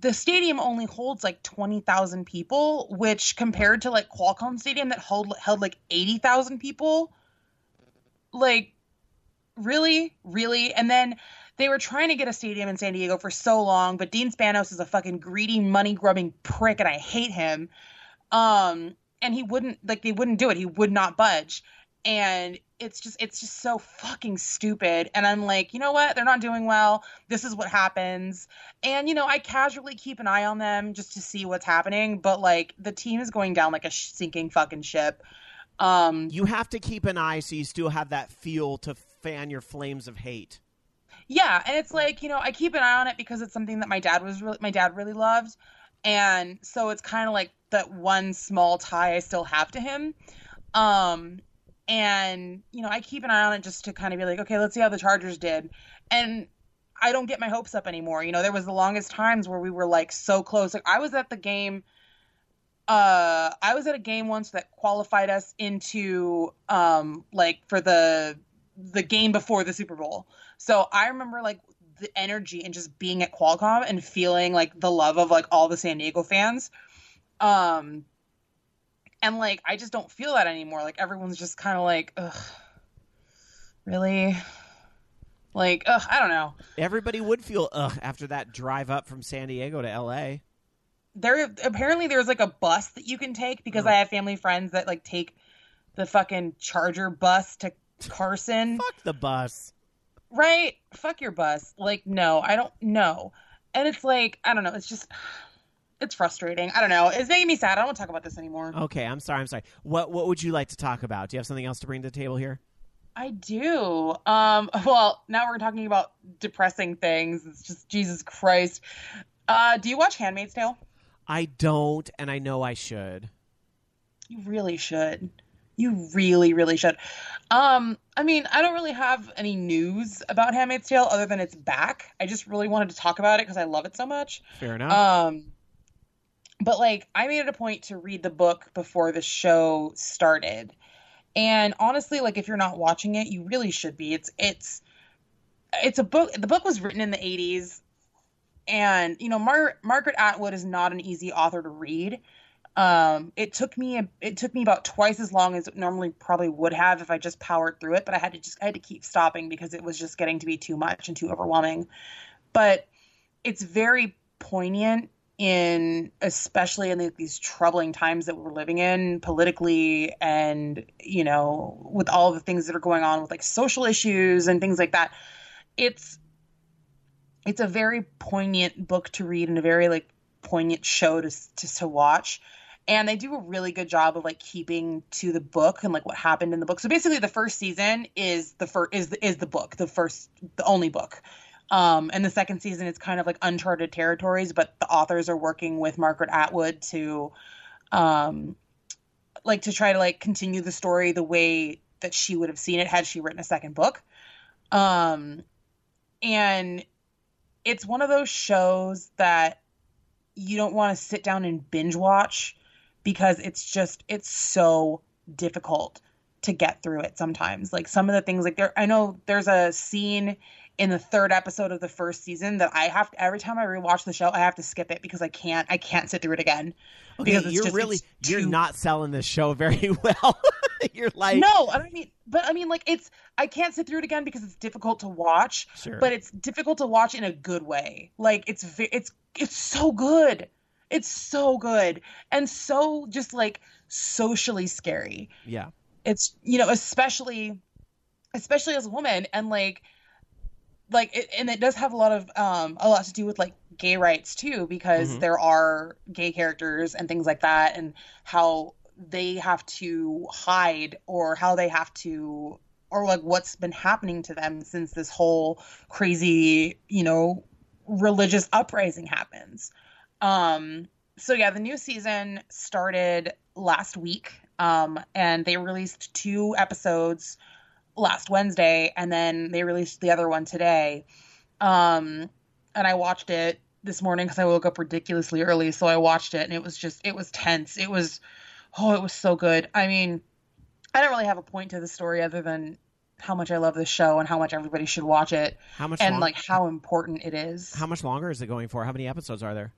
The stadium only holds like 20,000 people, which compared to like Qualcomm Stadium that held held like 80,000 people, like really, really. And then they were trying to get a stadium in San Diego for so long, but Dean Spanos is a fucking greedy, money grubbing prick, and I hate him. Um, and he wouldn't like they wouldn't do it. He would not budge. And it's just it's just so fucking stupid. And i'm like you know what? They're not doing well. This is what happens. And you know i casually keep an eye on them just to see what's happening but like the team is going down like a sinking fucking ship. Um You have to keep an eye so you still have that feel to fan your flames of hate. yeah and it's like you know i keep an eye on it because it's something that my dad was really my dad really loved. And so it's kind of like that one small tie i still have to him. Um and you know i keep an eye on it just to kind of be like okay let's see how the chargers did. And i don't get my hopes up anymore. You know there was the longest times where we were like so close. Like i was at the game uh i was at a game once that qualified us into um like for the the game before the super bowl so i remember like the energy and just being at qualcomm and feeling like the love of like all the san diego fans um and like I just don't feel that anymore. Like everyone's just kind of like, ugh, really, like, ugh, I don't know. Everybody would feel ugh after that drive up from San Diego to LA. There apparently there's like a bus that you can take because Oh. I have family friends that like take the fucking Charger bus to Carson. Fuck the bus. right? Fuck your bus. Like, no, I don't know. And it's like, I don't know. It's just, it's frustrating. I don't know. It's making me sad. I don't want to talk about this anymore. Okay, I'm sorry. I'm sorry. What What would you like to talk about? Do you have something else to bring to the table here? I do. Um, (laughs) well, now we're talking about depressing things. It's just Jesus Christ. Uh, do you watch Handmaid's Tale? I don't, and I know I should. You really should. You really, really should. Um, I mean, I don't really have any news about Handmaid's Tale other than it's back. I just really wanted to talk about it because I love it so much. Fair enough. Um, but like, I made it a point to read the book before the show started, and honestly, like, if you're not watching it, you really should be. It's it's it's a book. The book was written in the '80s, and you know, Mar- Margaret Atwood is not an easy author to read. Um, it took me it took me about twice as long as it normally probably would have if I just powered through it. But I had to just I had to keep stopping because it was just getting to be too much and too overwhelming. But it's very poignant in especially in the, these troubling times that we're living in politically and you know with all the things that are going on with like social issues and things like that it's it's a very poignant book to read and a very like poignant show to to, to watch and they do a really good job of like keeping to the book and like what happened in the book. So basically, the first season is the first is the, is the book, the first, the only book. Um, and the second season is kind of like uncharted territories, but the authors are working with Margaret Atwood to, um, like to try to like continue the story the way that she would have seen it had she written a second book. Um, and it's one of those shows that you don't want to sit down and binge watch because it's just it's so difficult to get through it sometimes. Like some of the things like there I know there's a scene in the third episode of the first season that I have to, every time I rewatch the show I have to skip it because I can't I can't sit through it again. Okay, you're just, really you're not selling this show very (laughs) well. you're like No, I don't mean but I mean like it's I can't sit through it again because it's difficult to watch, sure. but it's difficult to watch in a good way. Like it's it's it's so good. It's so good and so just like socially scary. Yeah. It's you know, especially especially as a woman and like like it, and it does have a lot of um a lot to do with like gay rights too because mm-hmm. there are gay characters and things like that and how they have to hide or how they have to or like what's been happening to them since this whole crazy you know religious uprising happens um, so yeah, the new season started last week, um, and they released two episodes last Wednesday, and then they released the other one today. Um, and I watched it this morning because I woke up ridiculously early, so I watched it, and it was just it was tense. It was oh, it was so good. I mean, I don't really have a point to the story other than how much I love this show and how much everybody should watch it. How much and long- like how important it is. How much longer is it going for? How many episodes are there?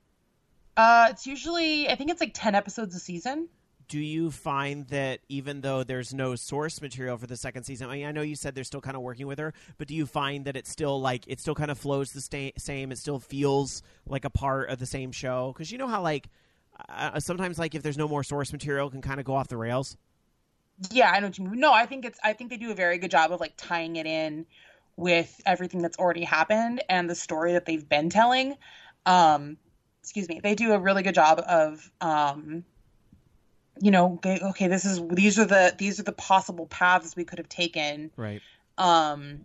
Uh, it's usually I think it's like ten episodes a season. Do you find that even though there's no source material for the second season, I mean, I know you said they're still kind of working with her, but do you find that it's still like it still kind of flows the sta- same? It still feels like a part of the same show because you know how like uh, sometimes like if there's no more source material, can kind of go off the rails. Yeah, I know what you mean. No, I think it's I think they do a very good job of like tying it in with everything that's already happened and the story that they've been telling. Um, excuse me, they do a really good job of, um, you know, okay, this is these are the these are the possible paths we could have taken, right? Um,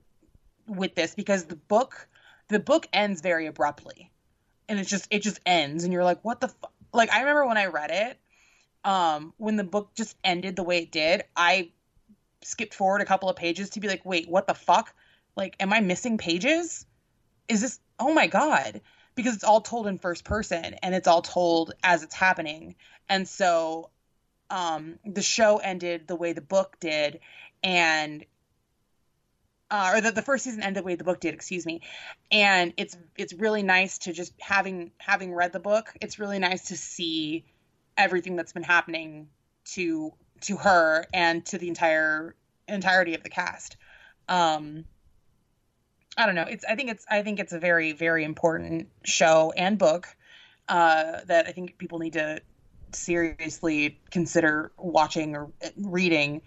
with this because the book the book ends very abruptly, and it just it just ends, and you're like, what the fu-? like? I remember when I read it, um, when the book just ended the way it did, I skipped forward a couple of pages to be like, wait, what the fuck? Like, am I missing pages? Is this? Oh my god! Because it's all told in first person and it's all told as it's happening. And so um, the show ended the way the book did, and uh, or the, the first season ended the way the book did, excuse me. And it's it's really nice to just having having read the book. It's really nice to see everything that's been happening to to her and to the entire entirety of the cast. Um, I don't know. It's I think it's I think it's a very very important show and book uh, that I think people need to seriously consider watching or reading.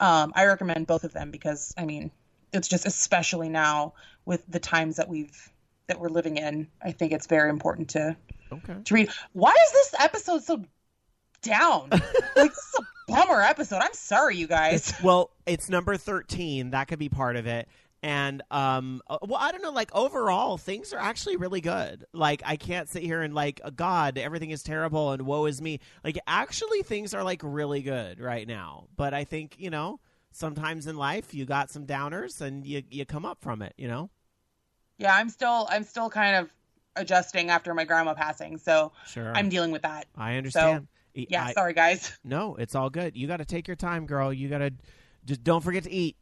Um, I recommend both of them because I mean it's just especially now with the times that we've that we're living in. I think it's very important to okay. to read. Why is this episode so down? (laughs) like this is a bummer episode. I'm sorry, you guys. Well, it's number thirteen. That could be part of it and um uh, well i don't know like overall things are actually really good. Like i can't sit here and like uh, god everything is terrible and woe is me. Like actually things are like really good right now. But i think you know sometimes in life you got some downers and you you come up from it you know? Yeah i'm still i'm still kind of adjusting after my grandma passing. So sure. I'm dealing with that. I understand. So, yeah I, sorry guys. (laughs) No it's all good. You got to take your time girl. You got to just don't forget to eat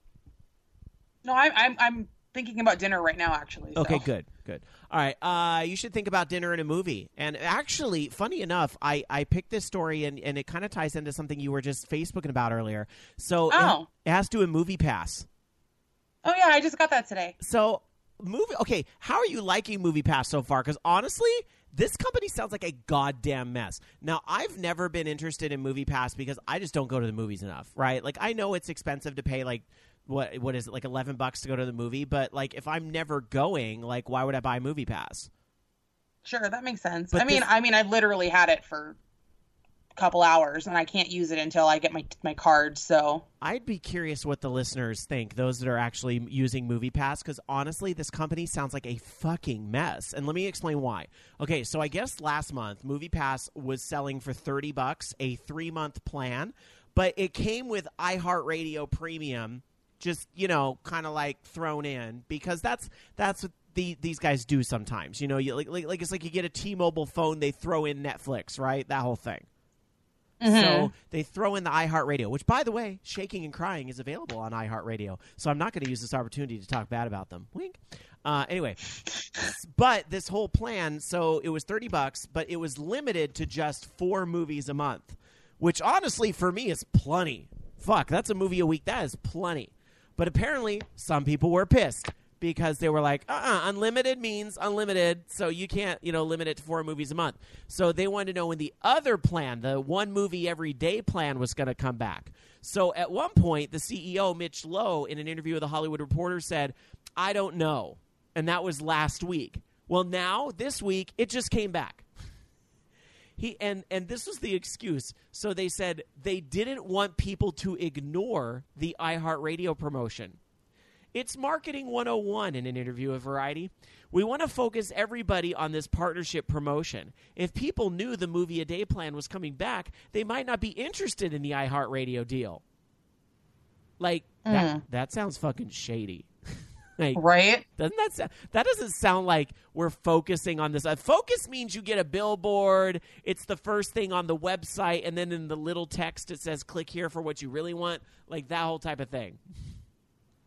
no, I'm I'm I'm thinking about dinner right now. Actually. So. Okay, good, good. All right, uh, you should think about dinner and a movie. And actually, funny enough, I I picked this story and and it kind of ties into something you were just Facebooking about earlier. So oh. it, it has to do with Movie Pass. Oh yeah, I just got that today. So movie. Okay, how are you liking Movie Pass so far? Because honestly, this company sounds like a goddamn mess. Now, I've never been interested in Movie Pass because I just don't go to the movies enough, right? Like, I know it's expensive to pay like what what is it like eleven bucks to go to the movie? But like if I'm never going, like why would I buy a Movie Pass? Sure, that makes sense. But I mean, this- I mean, I literally had it for a couple hours, and I can't use it until I get my my card. So I'd be curious what the listeners think, those that are actually using Movie Pass, because honestly, this company sounds like a fucking mess. And let me explain why. Okay, so I guess last month, Movie Pass was selling for 30 bucks a three month plan, but it came with iHeartRadio Premium, just, you know, kind of like thrown in, because that's that's what the, these guys do sometimes. You know, you, like, like, like it's like you get a T Mobile phone, they throw in Netflix, right? That whole thing. So they throw in the iHeartRadio, which, by the way, Shaking and Crying is available on iHeartRadio. So I'm not going to use this opportunity to talk bad about them. Wink. Uh, anyway, but this whole plan, so it was 30 bucks, but it was limited to just four movies a month, which honestly for me is plenty. Fuck, that's a movie a week. That is plenty. But apparently, some people were pissed because they were like, uh uh unlimited means unlimited, so you can't, you know, limit it to four movies a month. So they wanted to know when the other plan, the one movie every day plan, was going to come back. So at one point, the CEO, Mitch Lowe, in an interview with the Hollywood Reporter, said, I don't know. And that was last week. Well, now, this week, it just came back. He and and this was the excuse. So they said they didn't want people to ignore the iHeartRadio promotion. It's marketing 101 in an interview with Variety. We want to focus everybody on this partnership promotion. If people knew the movie a day plan was coming back, they might not be interested in the iHeartRadio deal. Like that mm. that sounds fucking shady. Like right? doesn't that sound, that doesn't sound like we're focusing on this? Uh, focus means you get a billboard. It's the first thing on the website, and then in the little text it says "click here for what you really want," like that whole type of thing.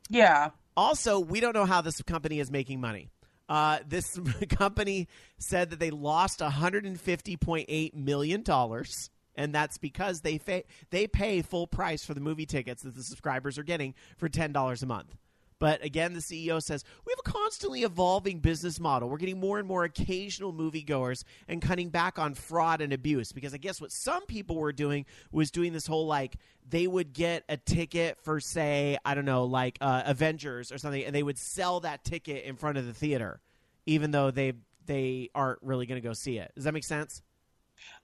Yeah. Also, we don't know how this company is making money. Uh, this (laughs) company said that they lost 150.8 million dollars, and that's because they fa- they pay full price for the movie tickets that the subscribers are getting for ten dollars a month. But again, the CEO says we have a constantly evolving business model. We're getting more and more occasional moviegoers and cutting back on fraud and abuse. Because I guess what some people were doing was doing this whole like they would get a ticket for say I don't know like uh, Avengers or something, and they would sell that ticket in front of the theater, even though they they aren't really going to go see it. Does that make sense?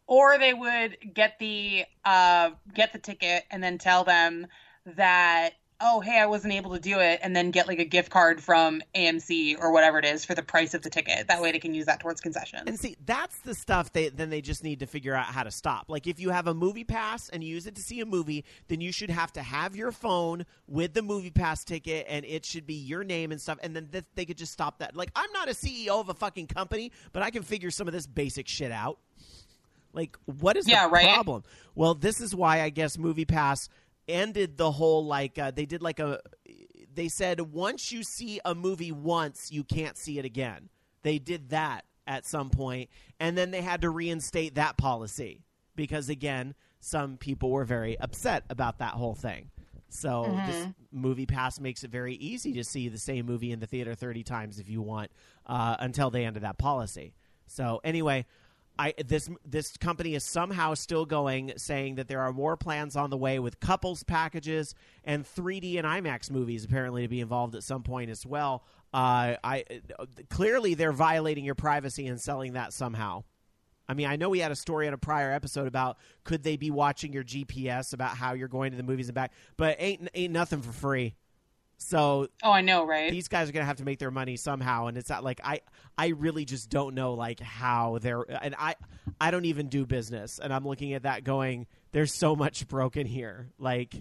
Or they would get the uh get the ticket and then tell them that oh hey I wasn't able to do it and then get like a gift card from AMC or whatever it is for the price of the ticket. That way they can use that towards concessions. And see, that's the stuff they then they just need to figure out how to stop. Like if you have a movie pass and you use it to see a movie, then you should have to have your phone with the movie pass ticket and it should be your name and stuff and then th- they could just stop that. Like I'm not a CEO of a fucking company, but I can figure some of this basic shit out. Like what is Yeah, the right? problem? Well, this is why I guess Movie Pass ended the whole like uh, they did like a they said once you see a movie once, you can't see it again. They did that at some point, and then they had to reinstate that policy because again, some people were very upset about that whole thing. So this movie pass makes it very easy to see the same movie in the theater 30 times if you want uh, until they ended that policy. So anyway, I this this company is somehow still going, saying that there are more plans on the way with couples packages and 3D and IMAX movies apparently to be involved at some point as well. Uh, I clearly they're violating your privacy and selling that somehow. I mean, I know we had a story on a prior episode about could they be watching your GPS about how you're going to the movies and back, but ain't ain't nothing for free. So oh, I know, right? these guys are gonna have to make their money somehow, and it's not like I I really just don't know like how they're and I I don't even do business, and I'm looking at that going, there's so much broken here. Like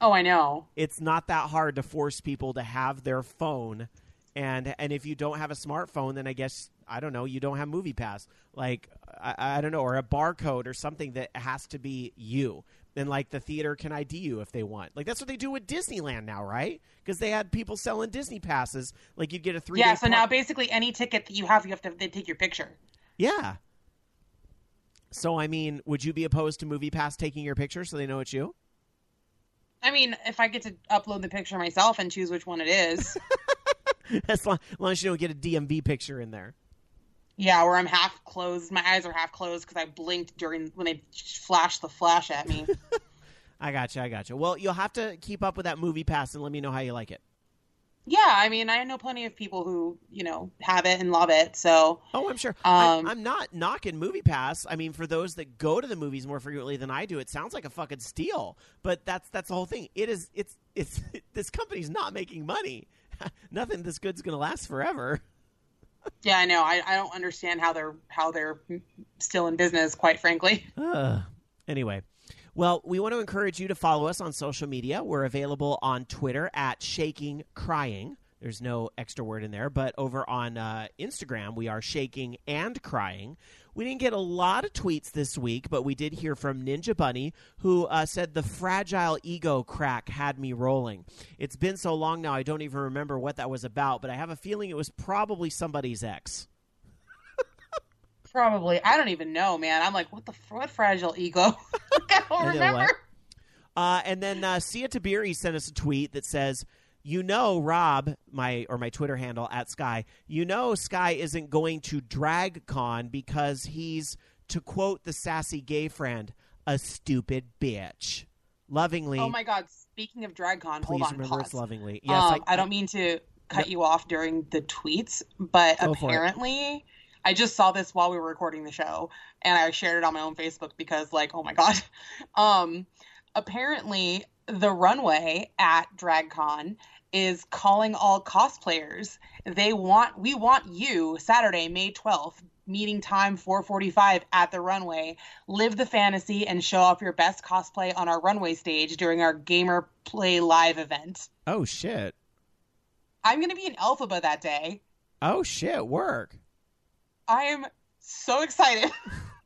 oh, I know. it's not that hard to force people to have their phone and and if you don't have a smartphone then i guess i don't know you don't have movie pass like i, I don't know or a barcode or something that has to be you then like the theater can id you if they want. Like that's what they do with disneyland now right? Because they had people selling disney passes. Like you'd get a three Yeah, so now basically any ticket that you have, you have to they take your picture. yeah. So i mean would you be opposed to movie pass taking your picture so they know it's you? I mean, if I get to upload the picture myself and choose which one it is, (laughs) as long, as long as you don't get a dmv picture in there yeah, where I'm half closed, my eyes are half closed because I blinked during when they flashed the flash at me. (laughs) I got you. I got you. Well, you'll have to keep up with that movie pass and let me know how you like it. Yeah, I mean, I know plenty of people who you know have it and love it. So, oh, I'm sure. Um, I'm, I'm not knocking Movie Pass. I mean, for those that go to the movies more frequently than I do, it sounds like a fucking steal. But that's that's the whole thing. It is. It's it's (laughs) this company's not making money. (laughs) Nothing this good's gonna last forever. Yeah, I know. I, I don't understand how they're how they're still in business. Quite frankly. Uh, anyway. Well, we want to encourage you to follow us on social media. We're available on Twitter at Shaking Crying. There's no extra word in there, but over on uh, Instagram, we are shaking and crying. We didn't get a lot of tweets this week, but we did hear from Ninja Bunny, who uh, said the fragile ego crack had me rolling. It's been so long now, I don't even remember what that was about, but I have a feeling it was probably somebody's ex. Probably. I don't even know, man. I'm like, what the what fragile ego? (laughs) I don't remember. Uh, and then uh, Sia Tabiri sent us a tweet that says, "You know, Rob, my or my Twitter handle at Sky. You know, Sky isn't going to DragCon because he's, to quote the sassy gay friend, a stupid bitch. Lovingly, Oh my god! Speaking of DragCon, please hold on, remember pause. us lovingly. Yes, um, I, don't mean to cut you off during the tweets, but Go apparently, I just saw this while we were recording the show, and I shared it on my own Facebook because, like, oh my god. (laughs) Um, apparently, the runway at DragCon is calling all cosplayers. They want we want you Saturday, May twelfth. Meeting time 4:45 at the runway. Live the fantasy and show off your best cosplay on our runway stage during our Gamer Play Live event. Oh shit! I'm going to be in Elphaba that day. Oh shit! Work. I am so excited.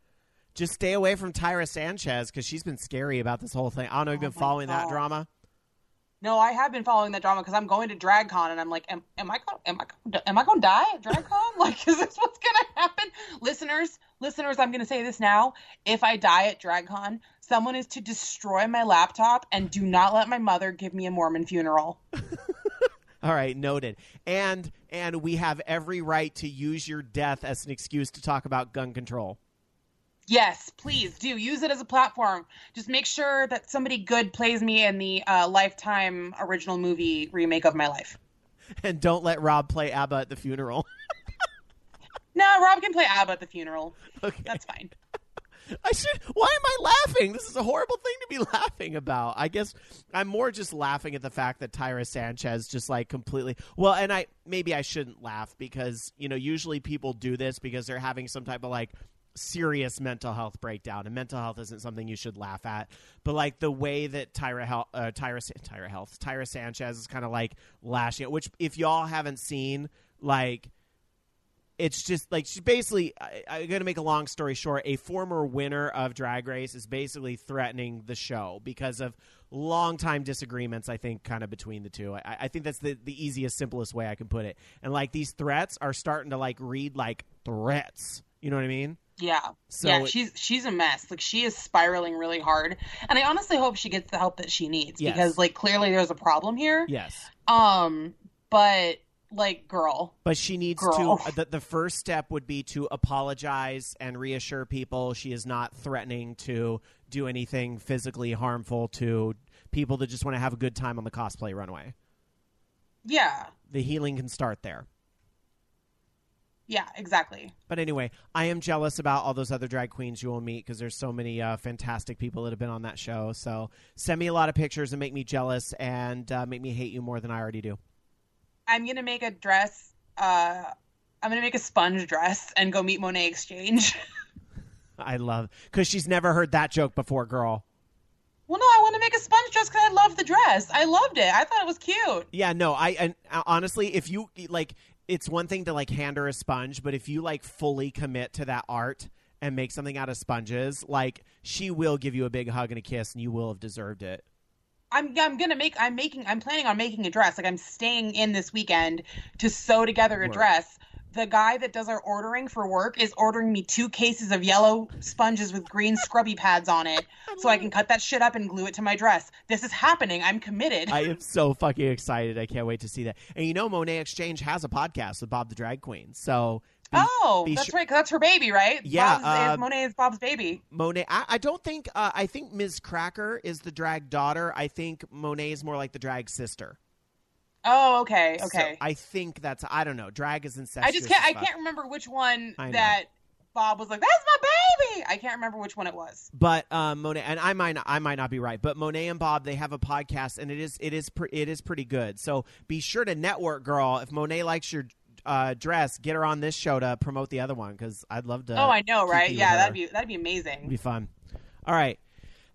(laughs) Just stay away from Tyra Sanchez because she's been scary about this whole thing. I don't know if you've Oh been my following that drama. No, I have been following that drama because I'm going to DragCon and I'm like, am, am I going, am I, am I going to die at DragCon? (laughs) like, is this what's going to happen? Listeners, listeners, I'm going to say this now. If I die at DragCon, someone is to destroy my laptop and do not let my mother give me a Mormon funeral. (laughs) All right, noted. And and we have every right to use your death as an excuse to talk about gun control. Yes, please do use it as a platform. Just make sure that somebody good plays me in the uh, Lifetime original movie remake of my life. And don't let Rob play ABBA at the funeral. No, Rob can play ABBA at the funeral. okay. That's fine. I should why am I laughing? This is a horrible thing to be (laughs) laughing about. I guess I'm more just laughing at the fact that Tyra Sanchez just like completely well and I maybe I shouldn't laugh because, you know, usually people do this because they're having some type of like serious mental health breakdown and mental health isn't something you should laugh at but like the way that Tyra uh, Tyra Tyra Health Tyra Sanchez is kind of like lashing it which if y'all haven't seen like it's just like she's basically I, i'm going to make a long story short a former winner of drag race is basically threatening the show because of long-time disagreements i think kind of between the two. I, I think that's the, the easiest simplest way i can put it. And like these threats are starting to like read like threats. You know what i mean Yeah. So yeah, it- she's she's a mess. Like she is spiraling really hard. And I honestly hope she gets the help that she needs Yes. because like clearly there's a problem here. yes Um but like girl, but she needs Girl. to the, the first step would be to apologize and reassure people she is not threatening to do anything physically harmful to people that just want to have a good time on the cosplay runway yeah. the healing can start there. Yeah, exactly. But anyway, I am jealous about all those other drag queens you will meet because there's so many uh, fantastic people that have been on that show. So send me a lot of pictures and make me jealous and uh, make me hate you more than I already do. I'm gonna make a dress uh I'm gonna make a sponge dress and go meet Monét X Change. (laughs) I love because she's never heard that joke before, girl. well no, I want to make a sponge dress because I love the dress. I loved it. I thought it was cute. Yeah, no, I and uh, honestly, if you like, it's one thing to like hand her a sponge, but if you like fully commit to that art and make something out of sponges, like she will give you a big hug and a kiss, and you will have deserved it. I'm I'm gonna make I'm making I'm planning on making a dress. Like I'm staying in this weekend to sew together a Work. dress. The guy that does our ordering for work is ordering me two cases of yellow sponges with green scrubby pads on it, (laughs) so I can cut that shit up and glue it to my dress. This is happening. I'm committed. I am so fucking excited. I can't wait to see that. And you know, Monét X Change has a podcast with Bob the Drag Queen, so Be- oh, be that's su- right. 'cause that's her baby, right? Yeah, Bob's, uh, is Monet is Bob's baby. Monet. I, I don't think. Uh, I think Miz Cracker is the drag daughter. I think Monet is more like the drag sister. Oh, okay, So okay. I think that's. I don't know. Drag is incestuous. I just can't. I can't remember which one that Bob was like. That's my baby. I can't remember which one it was. But um, Monet and I might not, I might not be right, but Monet and Bob they have a podcast and it is it is pre- it is pretty good. So be sure to network, girl. If Monet likes your uh, dress, get her on this show to promote the other one because I'd love to. oh, I know, right? Yeah, that'd be that'd be It'd amazing. be fun. All right.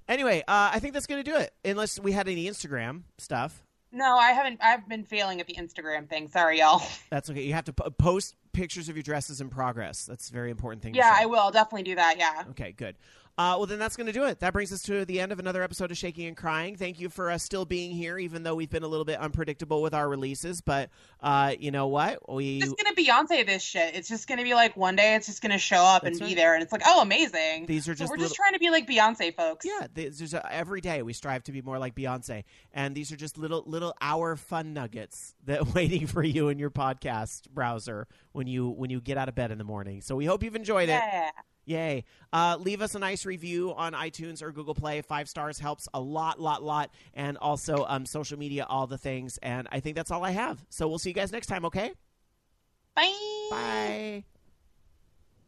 Anyway, uh, I think that's gonna do it. Unless we had any Instagram stuff. No, I haven't. I've been failing at the Instagram thing. Sorry, y'all. (laughs) That's okay. You have to po- post pictures of your dresses in progress. That's a very important thing. to Yeah. I will definitely do that. Yeah. Okay, good. Uh, well, then that's going to do it. That brings us to the end of another episode of Shaking and Crying. Thank you for uh, still being here, even though we've been a little bit unpredictable with our releases. But uh, you know what? We It's just gonna Beyonce this shit. It's just gonna be like one day it's just gonna show up That's and right. be there, and it's like, oh, amazing. these are So just we're little, just trying to be like Beyonce, folks. yeah. There's, a, every day we strive to be more like Beyonce, and these are just little little hour fun nuggets that (laughs) waiting for you in your podcast browser when you when you get out of bed in the morning. So we hope you've enjoyed it. Yay. Uh, leave us a nice review on iTunes or Google Play. Five stars helps a lot, lot, lot. And also um, social media, all the things. And I think that's all I have. So we'll see you guys next time, okay? Bye. Bye.